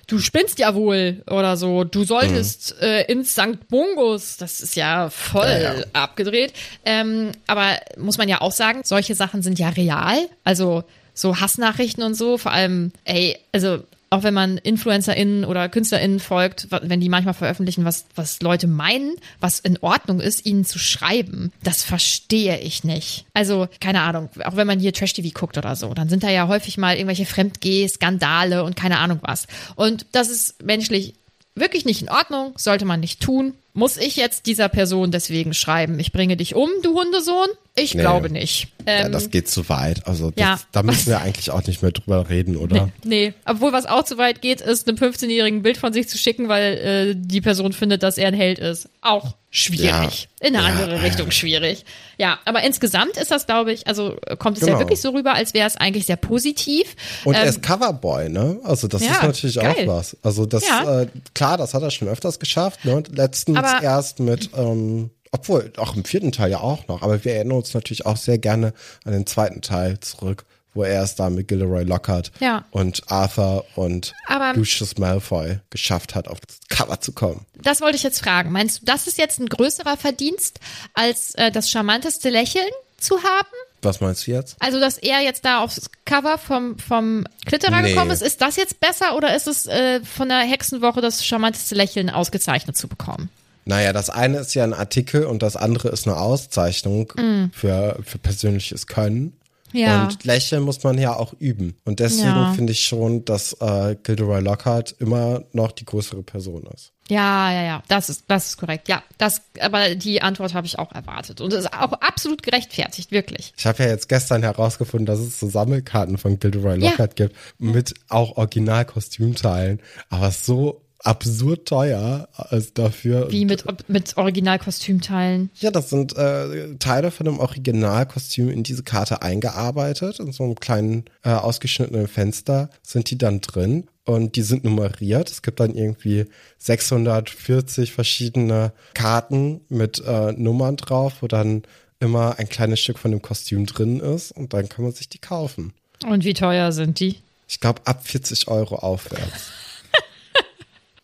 du spinnst ja wohl oder so, du solltest äh, ins St. Bungus, das ist ja voll Ja, ja. abgedreht. Ähm, aber muss man ja auch sagen, solche Sachen sind ja real, also so Hassnachrichten und so, vor allem, ey, also auch wenn man InfluencerInnen oder KünstlerInnen folgt, wenn die manchmal veröffentlichen, was, was Leute meinen, was in Ordnung ist, ihnen zu schreiben, das verstehe ich nicht. Also, keine Ahnung, auch wenn man hier Trash-TV guckt oder so, dann sind da ja häufig mal irgendwelche Fremdgeh, Skandale und keine Ahnung was. Und das ist menschlich wirklich nicht in Ordnung, sollte man nicht tun. Muss ich jetzt dieser Person deswegen schreiben, ich bringe dich um, du Hundesohn? Ich Nee. glaube nicht. ja, Ähm, das geht zu weit. Also das, ja. da müssen wir eigentlich auch nicht mehr drüber reden, oder? Nee, obwohl was auch zu weit geht, ist einem 15-jährigen ein Bild von sich zu schicken, weil äh, die Person findet, dass er ein Held ist. Auch schwierig. Ja. In eine Ja, andere. Richtung schwierig. Ja, aber insgesamt ist das, glaube ich, also kommt es ja Genau. wirklich so rüber, als wäre es eigentlich sehr positiv. Und er Ähm, ist Coverboy, ne? Also das ja, ist natürlich geil. auch was. Also das, Ja. äh, klar, das hat er schon öfters geschafft, ne? Letztens Aber- erst mit, ähm, obwohl, auch im vierten Teil ja auch noch, aber wir erinnern uns natürlich auch sehr gerne an den zweiten Teil zurück, wo er es da mit Gilderoy Lockhart Ja. und Arthur und Aber- Lucius Malfoy geschafft hat, auf das Cover zu kommen. das wollte ich jetzt fragen. Meinst du, das ist jetzt ein größerer Verdienst, als äh, das charmanteste Lächeln zu haben? Was meinst du jetzt? Also, dass er jetzt da aufs Cover vom, vom Klitterer Nee. gekommen ist, ist das jetzt besser oder ist es äh, von der Hexenwoche das charmanteste Lächeln ausgezeichnet zu bekommen? Naja, das eine ist ja ein Artikel und das andere ist eine Auszeichnung für, für persönliches Können. Ja. Und Lächeln muss man ja auch üben. Und deswegen Ja. finde ich schon, dass äh, Gilderoy Lockhart immer noch die größere Person ist. Ja, ja, ja, das ist, das ist korrekt. Ja, das, aber die Antwort habe ich auch erwartet. Und es ist auch absolut gerechtfertigt, wirklich. Ich habe ja jetzt gestern herausgefunden, dass es so Sammelkarten von Gilderoy Ja. Lockhart gibt mit auch Originalkostümteilen, aber so absurd teuer als dafür. Wie mit, mit Originalkostümteilen. Ja, das sind äh, Teile von einem Originalkostüm in diese Karte eingearbeitet. In so einem kleinen äh, ausgeschnittenen Fenster sind die dann drin und die sind nummeriert. Es gibt dann irgendwie 640 verschiedene Karten mit äh, Nummern drauf, wo dann immer ein kleines Stück von dem Kostüm drin ist und dann kann man sich die kaufen. Und wie teuer sind die? Ich glaube ab 40 Euro aufwärts.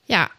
Ja.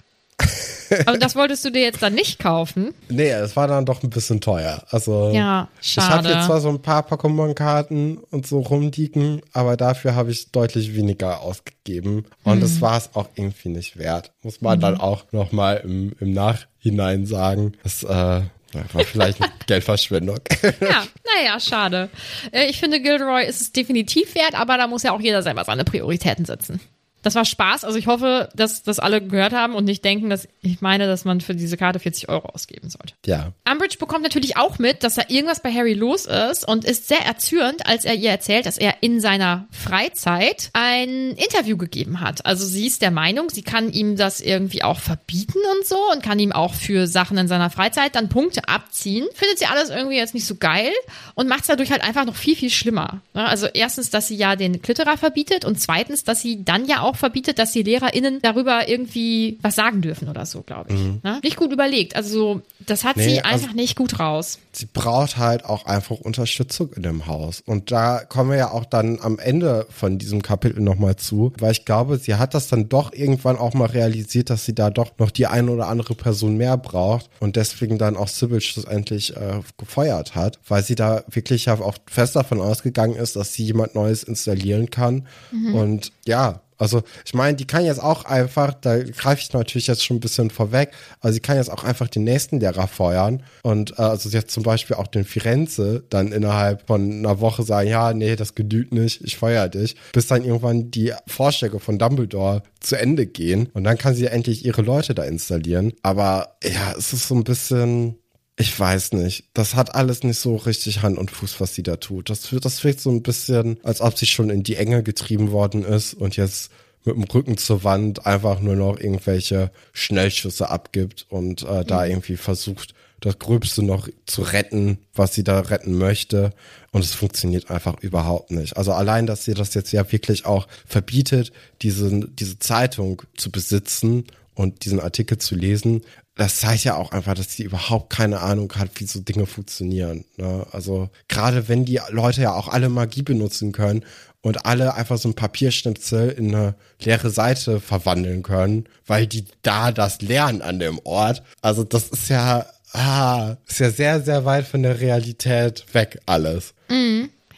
Aber das wolltest du dir jetzt dann nicht kaufen? Nee, es war dann doch ein bisschen teuer. Also Ja, ich habe schade. jetzt zwar so ein paar Pokémon-Karten und so rumliegen, aber dafür habe ich deutlich weniger ausgegeben. Und Mhm. das war es auch irgendwie nicht wert. Muss man dann auch nochmal im, im Nachhinein sagen. Das äh, war vielleicht eine Geldverschwendung. Ja, naja, schade. Äh, Ich finde, Gilderoy ist es definitiv wert, aber da muss ja auch jeder selber seine Prioritäten setzen. Das war Spaß. Also ich hoffe, dass das alle gehört haben und nicht denken, dass ich meine, dass man für diese Karte 40 Euro ausgeben sollte. ja. Umbridge bekommt natürlich auch mit, dass da irgendwas bei Harry los ist und ist sehr erzürnt, als er ihr erzählt, dass er in seiner Freizeit ein Interview gegeben hat. Also sie ist der Meinung, sie kann ihm das irgendwie auch verbieten und so und kann ihm auch für Sachen in seiner Freizeit dann Punkte abziehen. Findet sie alles irgendwie jetzt nicht so geil und macht es dadurch halt einfach noch viel, viel schlimmer. Ja, Also erstens, dass sie ja den Klitterer verbietet und zweitens, dass sie dann ja auch verbietet, dass die LehrerInnen darüber irgendwie was sagen dürfen oder so, glaube ich. Ne? Nicht gut überlegt. Also das hat Nee, sie also- einfach nicht gut raus. sie braucht halt auch einfach Unterstützung in dem Haus. Und da kommen wir ja auch dann am Ende von diesem Kapitel nochmal zu, weil ich glaube, sie hat das dann doch irgendwann auch mal realisiert, dass sie da doch noch die eine oder andere Person mehr braucht und deswegen dann auch Sybil schlussendlich äh, gefeuert hat, weil sie da wirklich ja auch fest davon ausgegangen ist, dass sie jemand Neues installieren kann. Und ja, also ich meine, die kann jetzt auch einfach, da greife ich natürlich jetzt schon ein bisschen vorweg, also sie kann jetzt auch einfach den nächsten Lehrer feuern und äh, also jetzt zum Beispiel auch den Firenze dann innerhalb von einer Woche sagen, ja, nee, das genügt nicht, ich feuer dich, bis dann irgendwann die Vorschläge von Dumbledore zu Ende gehen und dann kann sie endlich ihre Leute da installieren. Aber ja, es ist so ein bisschen, ich weiß nicht. Das hat alles nicht so richtig Hand und Fuß, was sie da tut. Das, das wirkt so ein bisschen, als ob sie schon in die Enge getrieben worden ist und jetzt mit dem Rücken zur Wand einfach nur noch irgendwelche Schnellschüsse abgibt und äh, da irgendwie versucht, das Gröbste noch zu retten, was sie da retten möchte. Und es funktioniert einfach überhaupt nicht. Also allein, dass sie das jetzt ja wirklich auch verbietet, diese, diese Zeitung zu besitzen und diesen Artikel zu lesen, das zeigt ja auch einfach, dass sie überhaupt keine Ahnung hat, wie so Dinge funktionieren. Ne? Also gerade wenn die Leute ja auch alle Magie benutzen können und alle einfach so ein Papierschnipsel in eine leere Seite verwandeln können, weil die da das lernen an dem Ort. Also das ist ja, ah, ist ja sehr, sehr weit von der Realität weg alles.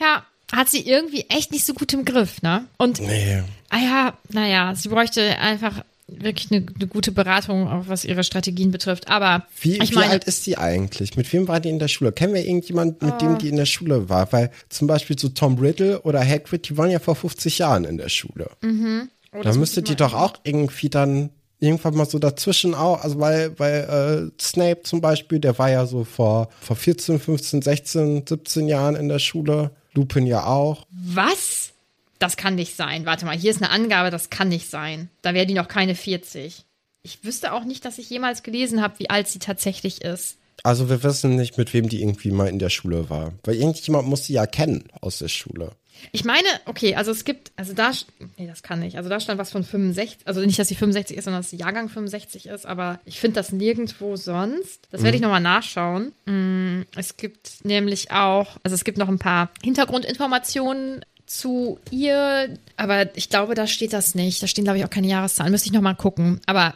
Ja, hat sie irgendwie echt nicht so gut im Griff, ne? Und, Nee. ah ja, naja, sie bräuchte einfach wirklich eine, eine gute Beratung, auch was ihre Strategien betrifft. Aber Wie, ich wie meine, alt ist die eigentlich? Mit wem war die in der Schule? Kennen wir irgendjemanden, mit Ah. dem die in der Schule war? Weil zum Beispiel so Tom Riddle oder Hagrid, die waren ja vor 50 Jahren in der Schule. Mhm. Oh, da müsste die doch auch irgendwie dann irgendwann mal so dazwischen auch, also weil, weil äh, Snape zum Beispiel, der war ja so vor, vor 14, 15, 16, 17 Jahren in der Schule. Lupin ja auch. was? Das kann nicht sein. Warte mal, hier ist eine Angabe, das kann nicht sein. Da wäre die noch keine 40. Ich wüsste auch nicht, dass ich jemals gelesen habe, wie alt sie tatsächlich ist. Also wir wissen nicht, mit wem die irgendwie mal in der Schule war. Weil irgendjemand muss sie ja kennen aus der Schule. Ich meine, okay, also es gibt, also da, nee, das kann nicht. Also da stand was von 65, also nicht, dass sie 65 ist, sondern dass sie Jahrgang 65 ist, aber ich finde das nirgendwo sonst. Das werde ich nochmal nachschauen. Mm, Es gibt nämlich auch, also es gibt noch ein paar Hintergrundinformationen zu ihr, aber ich glaube, da steht das nicht. Da stehen, glaube ich, auch keine Jahreszahlen. Müsste ich nochmal gucken. Aber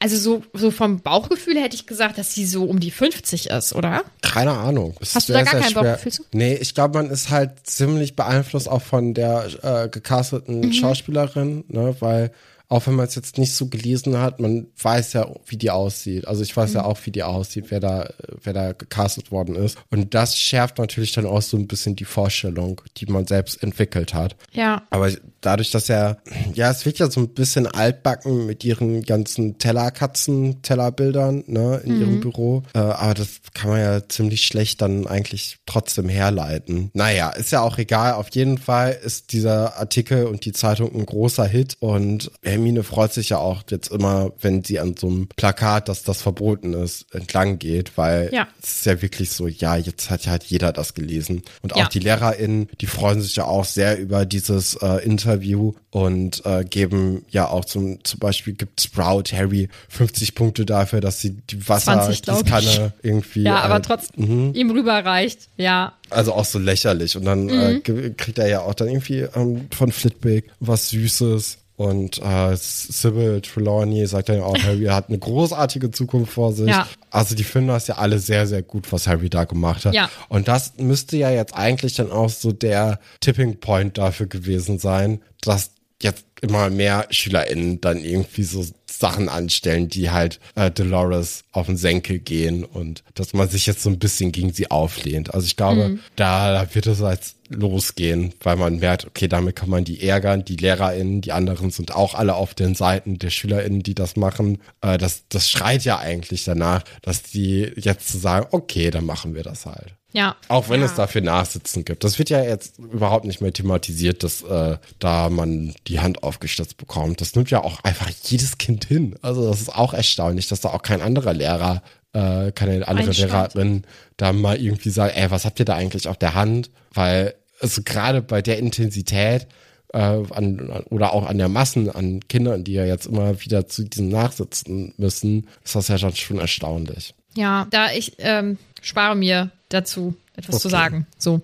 Also so, so vom Bauchgefühl hätte ich gesagt, dass sie so um die 50 ist, oder? Keine Ahnung. Hast ist du da gar kein schwer. Bauchgefühl zu? Nee, ich glaube, man ist halt ziemlich beeinflusst auch von der äh, gecasteten Mhm. Schauspielerin, ne, weil auch wenn man es jetzt nicht so gelesen hat, man weiß ja, wie die aussieht. Also ich weiß Mhm. ja auch, wie die aussieht, wer da, wer da gecastet worden ist. Und das schärft natürlich dann auch so ein bisschen die Vorstellung, die man selbst entwickelt hat. Ja. Aber dadurch, dass er, ja, es wird ja so ein bisschen altbacken mit ihren ganzen Tellerkatzen, Tellerbildern, ne, in ihrem Büro. Äh, aber das kann man ja ziemlich schlecht dann eigentlich trotzdem herleiten. Naja, ist ja auch egal. Auf jeden Fall ist dieser Artikel und die Zeitung ein großer Hit und Hermine freut sich ja auch jetzt immer, wenn sie an so einem Plakat, dass das verboten ist, entlang geht, weil Ja. es ist ja wirklich so, ja, jetzt hat ja halt jeder das gelesen. Und auch Ja. die LehrerInnen, die freuen sich ja auch sehr über dieses äh, Interview und äh, geben ja auch zum, zum Beispiel gibt Sprout Harry 50 Punkte dafür, dass sie die 20, glaub ich. Wassergießkanne irgendwie. Ja, aber äh, trotzdem ihm rüberreicht. Ja. also auch so lächerlich. Und dann äh, Mhm. ge- kriegt er ja auch dann irgendwie ähm, von Flitwick was Süßes. Und äh, Sybil Trelawney sagt dann ja auch, Harry hat eine großartige Zukunft vor sich. Ja. Also die finden das ja alle sehr, sehr gut, was Harry da gemacht hat. Ja. Und das müsste ja jetzt eigentlich dann auch so der Tipping Point dafür gewesen sein, dass jetzt immer mehr SchülerInnen dann irgendwie so Sachen anstellen, die halt äh, Dolores auf den Senkel gehen und dass man sich jetzt so ein bisschen gegen sie auflehnt. Also ich glaube, da, da wird es jetzt losgehen, weil man merkt, okay, damit kann man die ärgern, die LehrerInnen, die anderen sind auch alle auf den Seiten der SchülerInnen, die das machen. Äh, das, das schreit ja eigentlich danach, dass die jetzt zu sagen, okay, dann machen wir das halt. Ja. Auch wenn ja. es dafür Nachsitzen gibt. Das wird ja jetzt überhaupt nicht mehr thematisiert, dass äh, da man die Hand aufgestützt bekommt. Das nimmt ja auch einfach jedes Kind hin. Also das ist auch erstaunlich, dass da auch kein anderer Lehrer, äh, keine andere Einsteigt. Lehrerin da mal irgendwie sagt, ey, was habt ihr da eigentlich auf der Hand? Weil also gerade bei der Intensität äh, an, oder auch an der Massen an Kindern, die ja jetzt immer wieder zu diesem nachsitzen müssen, ist das ja dann schon erstaunlich. Ja, da ich ähm, spare mir dazu etwas zu Okay. sagen. So.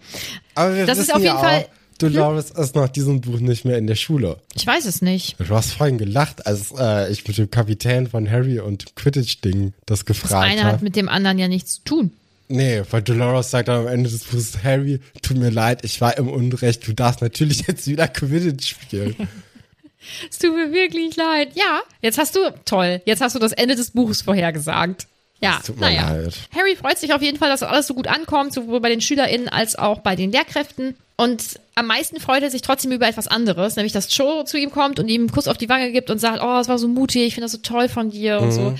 Aber wir Das ist wissen auf jeden ja Fall- auch, Dolores ist nach diesem Buch nicht mehr in der Schule. Ich weiß es nicht. Du hast vorhin gelacht, als äh, ich mit dem Kapitän von Harry und dem Quidditch-Ding das Das gefragt eine hat habe. mit dem anderen ja nichts zu tun. Nee, weil Dolores sagt dann am Ende des Buches, Harry, tut mir leid, ich war im Unrecht, du darfst natürlich jetzt wieder Quidditch spielen. Es tut mir wirklich leid. Ja, jetzt hast du, toll, jetzt hast du das Ende des Buches vorhergesagt. Ja, naja. leid. Harry freut sich auf jeden Fall, dass alles so gut ankommt, sowohl bei den SchülerInnen als auch bei den Lehrkräften. Und am meisten freut er sich trotzdem über etwas anderes, nämlich dass Joe zu ihm kommt und ihm einen Kuss auf die Wange gibt und sagt, oh, es war so mutig, ich finde das so toll von dir und so.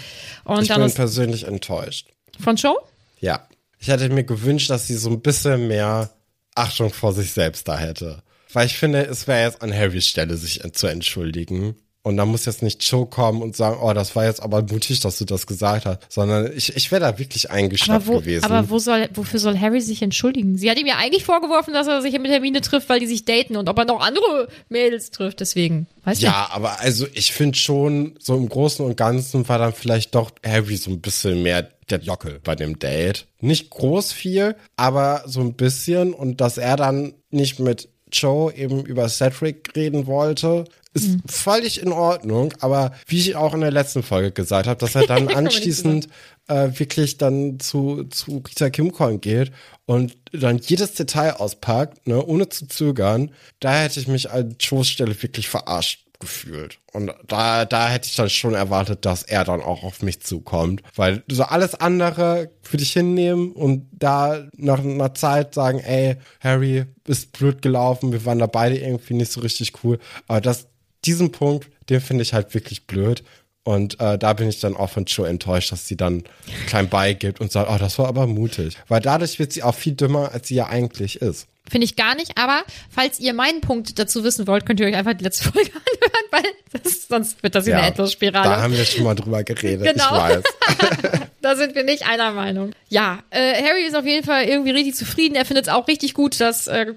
Und Mhm. ich dann bin persönlich enttäuscht. von Joe? Ja. Ich hätte mir gewünscht, dass sie so ein bisschen mehr Achtung vor sich selbst da hätte. Weil ich finde, es wäre jetzt an Harrys Stelle, sich zu entschuldigen. Und da muss jetzt nicht Joe kommen und sagen, oh, das war jetzt aber mutig, dass du das gesagt hast, sondern ich, ich wäre da wirklich Aber, eingeschnappt wo, gewesen. aber wo soll, wofür soll Harry sich entschuldigen? Sie hat ihm ja eigentlich vorgeworfen, dass er sich mit Hermine trifft, weil die sich daten und ob er noch andere Mädels trifft, deswegen. Weiß ja, aber also ich finde schon, so im Großen und Ganzen war dann vielleicht doch Harry so ein bisschen mehr der Jockel bei dem Date. Nicht groß viel, aber so ein bisschen. Und dass er dann nicht mit Joe eben über Cedric reden wollte, ist völlig in Ordnung. Aber wie ich auch in der letzten Folge gesagt habe, dass er dann anschließend äh, wirklich dann zu, zu Rita Kimcorn geht und dann jedes Detail auspackt, ne, ohne zu zögern, da hätte ich mich an Joes Stelle wirklich verarscht gefühlt. Und da, da hätte ich dann schon erwartet, dass er dann auch auf mich zukommt. Weil so alles andere würde ich hinnehmen und da nach einer Zeit sagen, ey, Harry, ist blöd gelaufen, wir waren da beide irgendwie nicht so richtig cool. Aber das, diesen Punkt, den finde ich halt wirklich blöd. Und äh, da bin ich dann auch von Joe enttäuscht, dass sie dann klein beigibt und sagt, oh, das war aber mutig. Weil dadurch wird sie auch viel dümmer, als sie ja eigentlich ist. Finde ich gar nicht, aber falls ihr meinen Punkt dazu wissen wollt, könnt ihr euch einfach die letzte Folge anhören, weil das, sonst wird das wieder eine etwas Spirale. Da haben wir schon mal drüber geredet, Genau. ich weiß. Da sind wir nicht einer Meinung. Ja, äh, Harry ist auf jeden Fall irgendwie richtig zufrieden. Er findet es auch richtig gut, dass äh,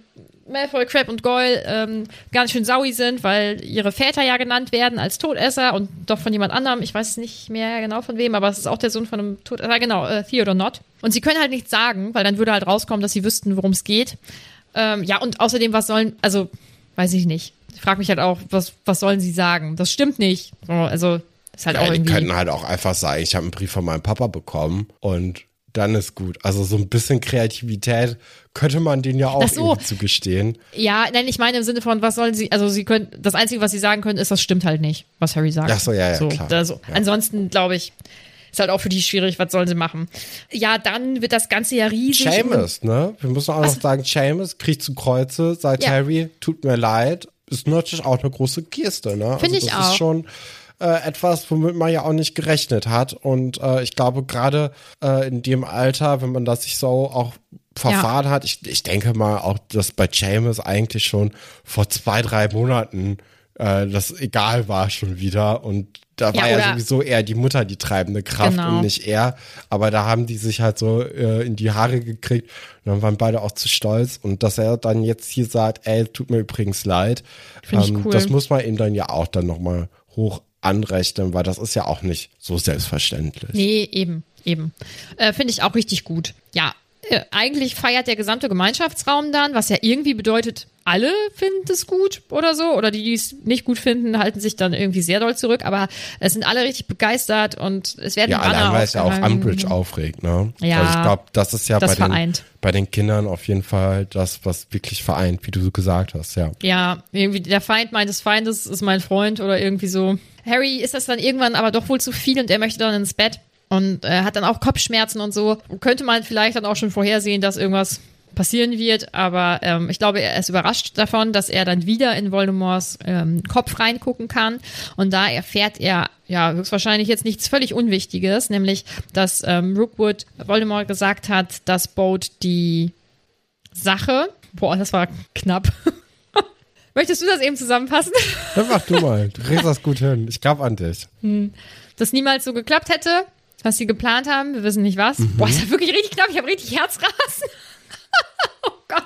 Malfoy, Crab und Goyle ähm, ganz schön saui sind, weil ihre Väter ja genannt werden als Todesser und doch von jemand anderem. Ich weiß nicht mehr genau von wem, aber es ist auch der Sohn von einem Todesser. Genau, äh, Theodore Nott. Und sie können halt nichts sagen, weil dann würde halt rauskommen, dass sie wüssten, worum es geht. Ähm, ja, und außerdem, was sollen, also, weiß ich nicht. Ich frage mich halt auch, was, was sollen sie sagen? Das stimmt nicht. So, also, Ist halt Ja, auch die irgendwie. könnten halt auch einfach sagen, ich habe einen Brief von meinem Papa bekommen und dann ist gut. Also so ein bisschen Kreativität könnte man denen ja auch so. irgendwie zugestehen. Ja, nein, ich meine im Sinne von, was sollen sie, also sie können, das Einzige, was sie sagen können, ist, das stimmt halt nicht, was Harry sagt. Ach so, ja, ja, so, klar. Also, Ja. Ansonsten, glaube ich, ist halt auch für die schwierig, was sollen sie machen. Ja, dann wird das Ganze ja riesig. Seamus, ne? Wir müssen auch noch sagen, Seamus kriegt zu Kreuze, sagt Ja. Harry, tut mir leid. Ist natürlich auch eine große Geste, ne? Finde also ich das auch. ist schon äh, etwas, womit man ja auch nicht gerechnet hat. Und äh, ich glaube, gerade äh, in dem Alter, wenn man das sich so auch verfahren hat, ich, ich denke mal auch, dass bei Seamus eigentlich schon vor zwei, drei Monaten äh, das egal war schon wieder. Und da Ja, war ja sowieso eher die Mutter die treibende Kraft Genau. und nicht er. Aber da haben die sich halt so äh, in die Haare gekriegt und dann waren beide auch zu stolz. Und dass er dann jetzt hier sagt, ey, tut mir übrigens leid, ähm, cool. das muss man ihm dann ja auch dann nochmal hoch anrechnen, weil das ist ja auch nicht so selbstverständlich. Nee, eben, eben. Äh, Finde ich auch richtig gut. Ja, äh, eigentlich feiert der gesamte Gemeinschaftsraum dann, was ja irgendwie bedeutet, alle finden es gut oder so. Oder die, die es nicht gut finden, halten sich dann irgendwie sehr doll zurück. Aber es sind alle richtig begeistert und es werden Ja, Banner allein weil es ja auch. Umbridge aufregt, ne? Ja, also ich glaube, das ist ja das bei den, bei den Kindern auf jeden Fall das, was wirklich vereint, wie du so gesagt hast, ja. Ja, irgendwie der Feind meines Feindes ist mein Freund oder irgendwie so. Harry ist das dann irgendwann aber doch wohl zu viel und er möchte dann ins Bett und äh, hat dann auch Kopfschmerzen und so. Könnte man vielleicht dann auch schon vorhersehen, dass irgendwas passieren wird, aber ähm, ich glaube, er ist überrascht davon, dass er dann wieder in Voldemorts ähm, Kopf reingucken kann und da erfährt er ja höchstwahrscheinlich jetzt nichts völlig Unwichtiges, nämlich dass ähm, Rookwood Voldemort gesagt hat, dass Boat die Sache, boah, das war knapp. Möchtest du das eben zusammenfassen? Dann mach du mal, du kriegst das gut hin. Ich glaube an dich. Das niemals so geklappt hätte, was sie geplant haben. Wir wissen nicht was. Boah, ist ja wirklich richtig knapp. Ich habe richtig Herzrasen. oh Gott.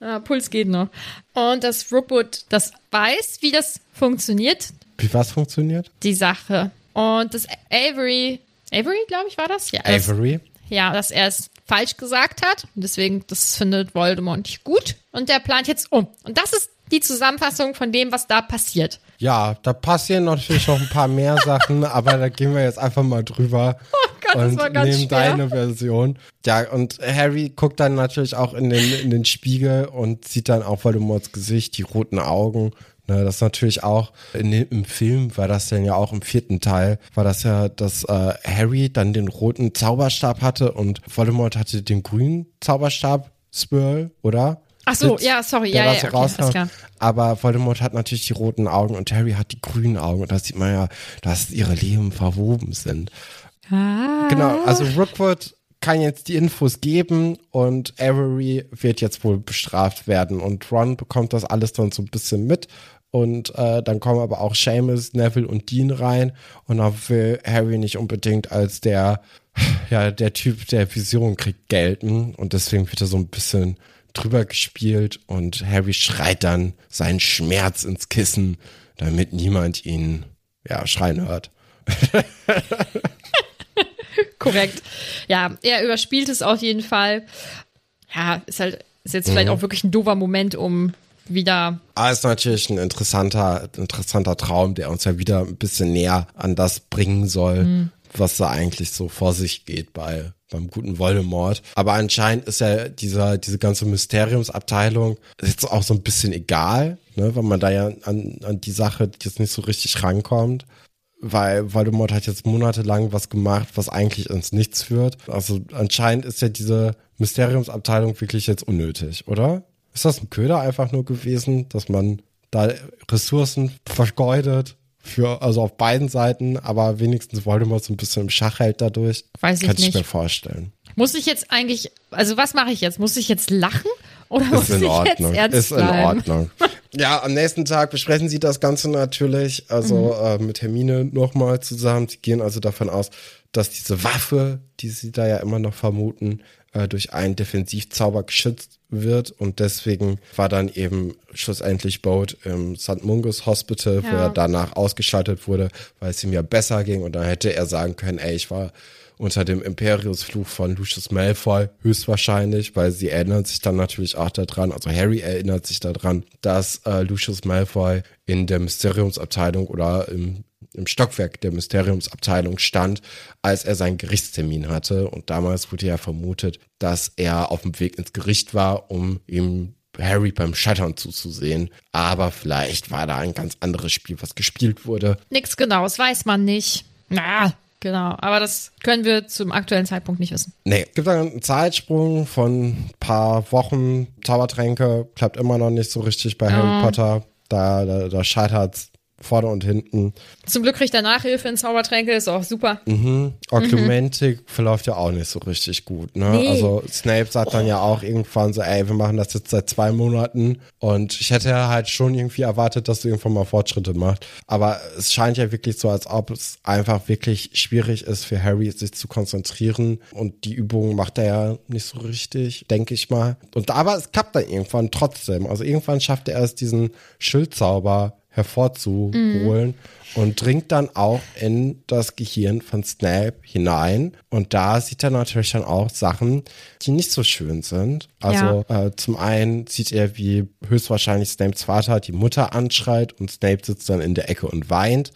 Ah, Puls geht noch. Und dass Rookwood das weiß, wie das funktioniert, Wie was funktioniert? die Sache. Und dass Avery, Avery, glaube ich, war das? Ja, das, Avery. ja, dass er es falsch gesagt hat. Und deswegen, das findet Voldemort nicht gut. Und der plant jetzt um. Und das ist die Zusammenfassung von dem, was da passiert. Ja, da passieren natürlich noch ein paar mehr Sachen, aber da gehen wir jetzt einfach mal drüber Oh Gott, das und nehmen schwer. deine Version. Ja, und Harry guckt dann natürlich auch in den, in den Spiegel und sieht dann auf Voldemorts Gesicht die roten Augen. Ne, das ist natürlich auch in dem, im Film war das dann ja auch im vierten Teil, war das ja, dass äh, Harry dann den roten Zauberstab hatte und Voldemort hatte den grünen Zauberstab, Swirl, oder? Ach so, Blitz, ja, sorry, ja, ja, so okay, alles klar. Aber Voldemort hat natürlich die roten Augen und Harry hat die grünen Augen. Und da sieht man ja, dass ihre Leben verwoben sind. Ah. Genau, also Rookwood kann jetzt die Infos geben und Avery wird jetzt wohl bestraft werden. Und Ron bekommt das alles dann so ein bisschen mit. Und äh, dann kommen aber auch Seamus, Neville und Dean rein. Und da will Harry nicht unbedingt als der, ja, der Typ, der Vision kriegt, gelten. Und deswegen wird er so ein bisschen drüber gespielt. Und Harry schreit dann seinen Schmerz ins Kissen, damit niemand ihn, ja, schreien hört. Korrekt. Ja, er überspielt es auf jeden Fall. Ja, ist halt, ist jetzt Mhm. vielleicht auch wirklich ein doofer Moment, um wieder. Aber ist natürlich ein interessanter, interessanter Traum, der uns ja wieder ein bisschen näher an das bringen soll, was da eigentlich so vor sich geht bei beim guten Voldemort. Aber anscheinend ist ja dieser, diese ganze Mysteriumsabteilung jetzt auch so ein bisschen egal, ne, weil man da ja an, an die Sache jetzt nicht so richtig rankommt. Weil Voldemort hat jetzt monatelang was gemacht, was eigentlich ins Nichts führt. Also anscheinend ist ja diese Mysteriumsabteilung wirklich jetzt unnötig, oder? Ist das ein Köder einfach nur gewesen, dass man da Ressourcen vergeudet für, also auf beiden Seiten, aber wenigstens Voldemort so ein bisschen im Schach hält dadurch? Weiß ich Kann ich nicht. mir vorstellen. Muss ich jetzt eigentlich, also was mache ich jetzt? Muss ich jetzt lachen? Oder muss Ist in ich Ordnung. jetzt ernst Ist in bleiben? Ordnung. Ja, am nächsten Tag besprechen sie das Ganze natürlich, also äh, mit Hermine nochmal zusammen. Sie gehen also davon aus, dass diese Waffe, die sie da ja immer noch vermuten, äh, durch einen Defensivzauber geschützt wird und deswegen war dann eben schlussendlich Boat im St. Mungus Hospital, wo Ja. er danach ausgeschaltet wurde, weil es ihm ja besser ging und dann hätte er sagen können, ey, ich war unter dem Imperiusfluch von Lucius Malfoy, höchstwahrscheinlich, weil sie erinnern sich dann natürlich auch daran, also Harry erinnert sich daran, dass äh, Lucius Malfoy in der Mysteriumsabteilung oder im im Stockwerk der Mysteriumsabteilung stand, als er seinen Gerichtstermin hatte. Und damals wurde ja vermutet, dass er auf dem Weg ins Gericht war, um ihm Harry beim Scheitern zuzusehen. Aber vielleicht war da ein ganz anderes Spiel, was gespielt wurde. Nix genaues weiß man nicht. Na, genau. Aber das können wir zum aktuellen Zeitpunkt nicht wissen. Nee, gibt dann einen Zeitsprung von ein paar Wochen. Zaubertränke klappt immer noch nicht so richtig bei Harry Potter. Da, da, da scheitert's vorne und hinten. Zum Glück kriegt er Nachhilfe in Zaubertränke, ist auch super. Oklumentik verläuft ja auch nicht so richtig gut. Ne? Nee. Also Snape sagt dann ja auch irgendwann so, ey, wir machen das jetzt seit zwei Monaten und ich hätte halt schon irgendwie erwartet, dass du irgendwann mal Fortschritte machst. Aber es scheint ja wirklich so, als ob es einfach wirklich schwierig ist für Harry, sich zu konzentrieren und die Übungen macht er ja nicht so richtig, denke ich mal. Und aber es klappt dann irgendwann trotzdem. Also irgendwann schafft er es, diesen Schildzauber hervorzuholen und dringt dann auch in das Gehirn von Snape hinein. Und da sieht er natürlich dann auch Sachen, die nicht so schön sind. Also äh, zum einen sieht er, wie höchstwahrscheinlich Snapes Vater die Mutter anschreit und Snape sitzt dann in der Ecke und weint.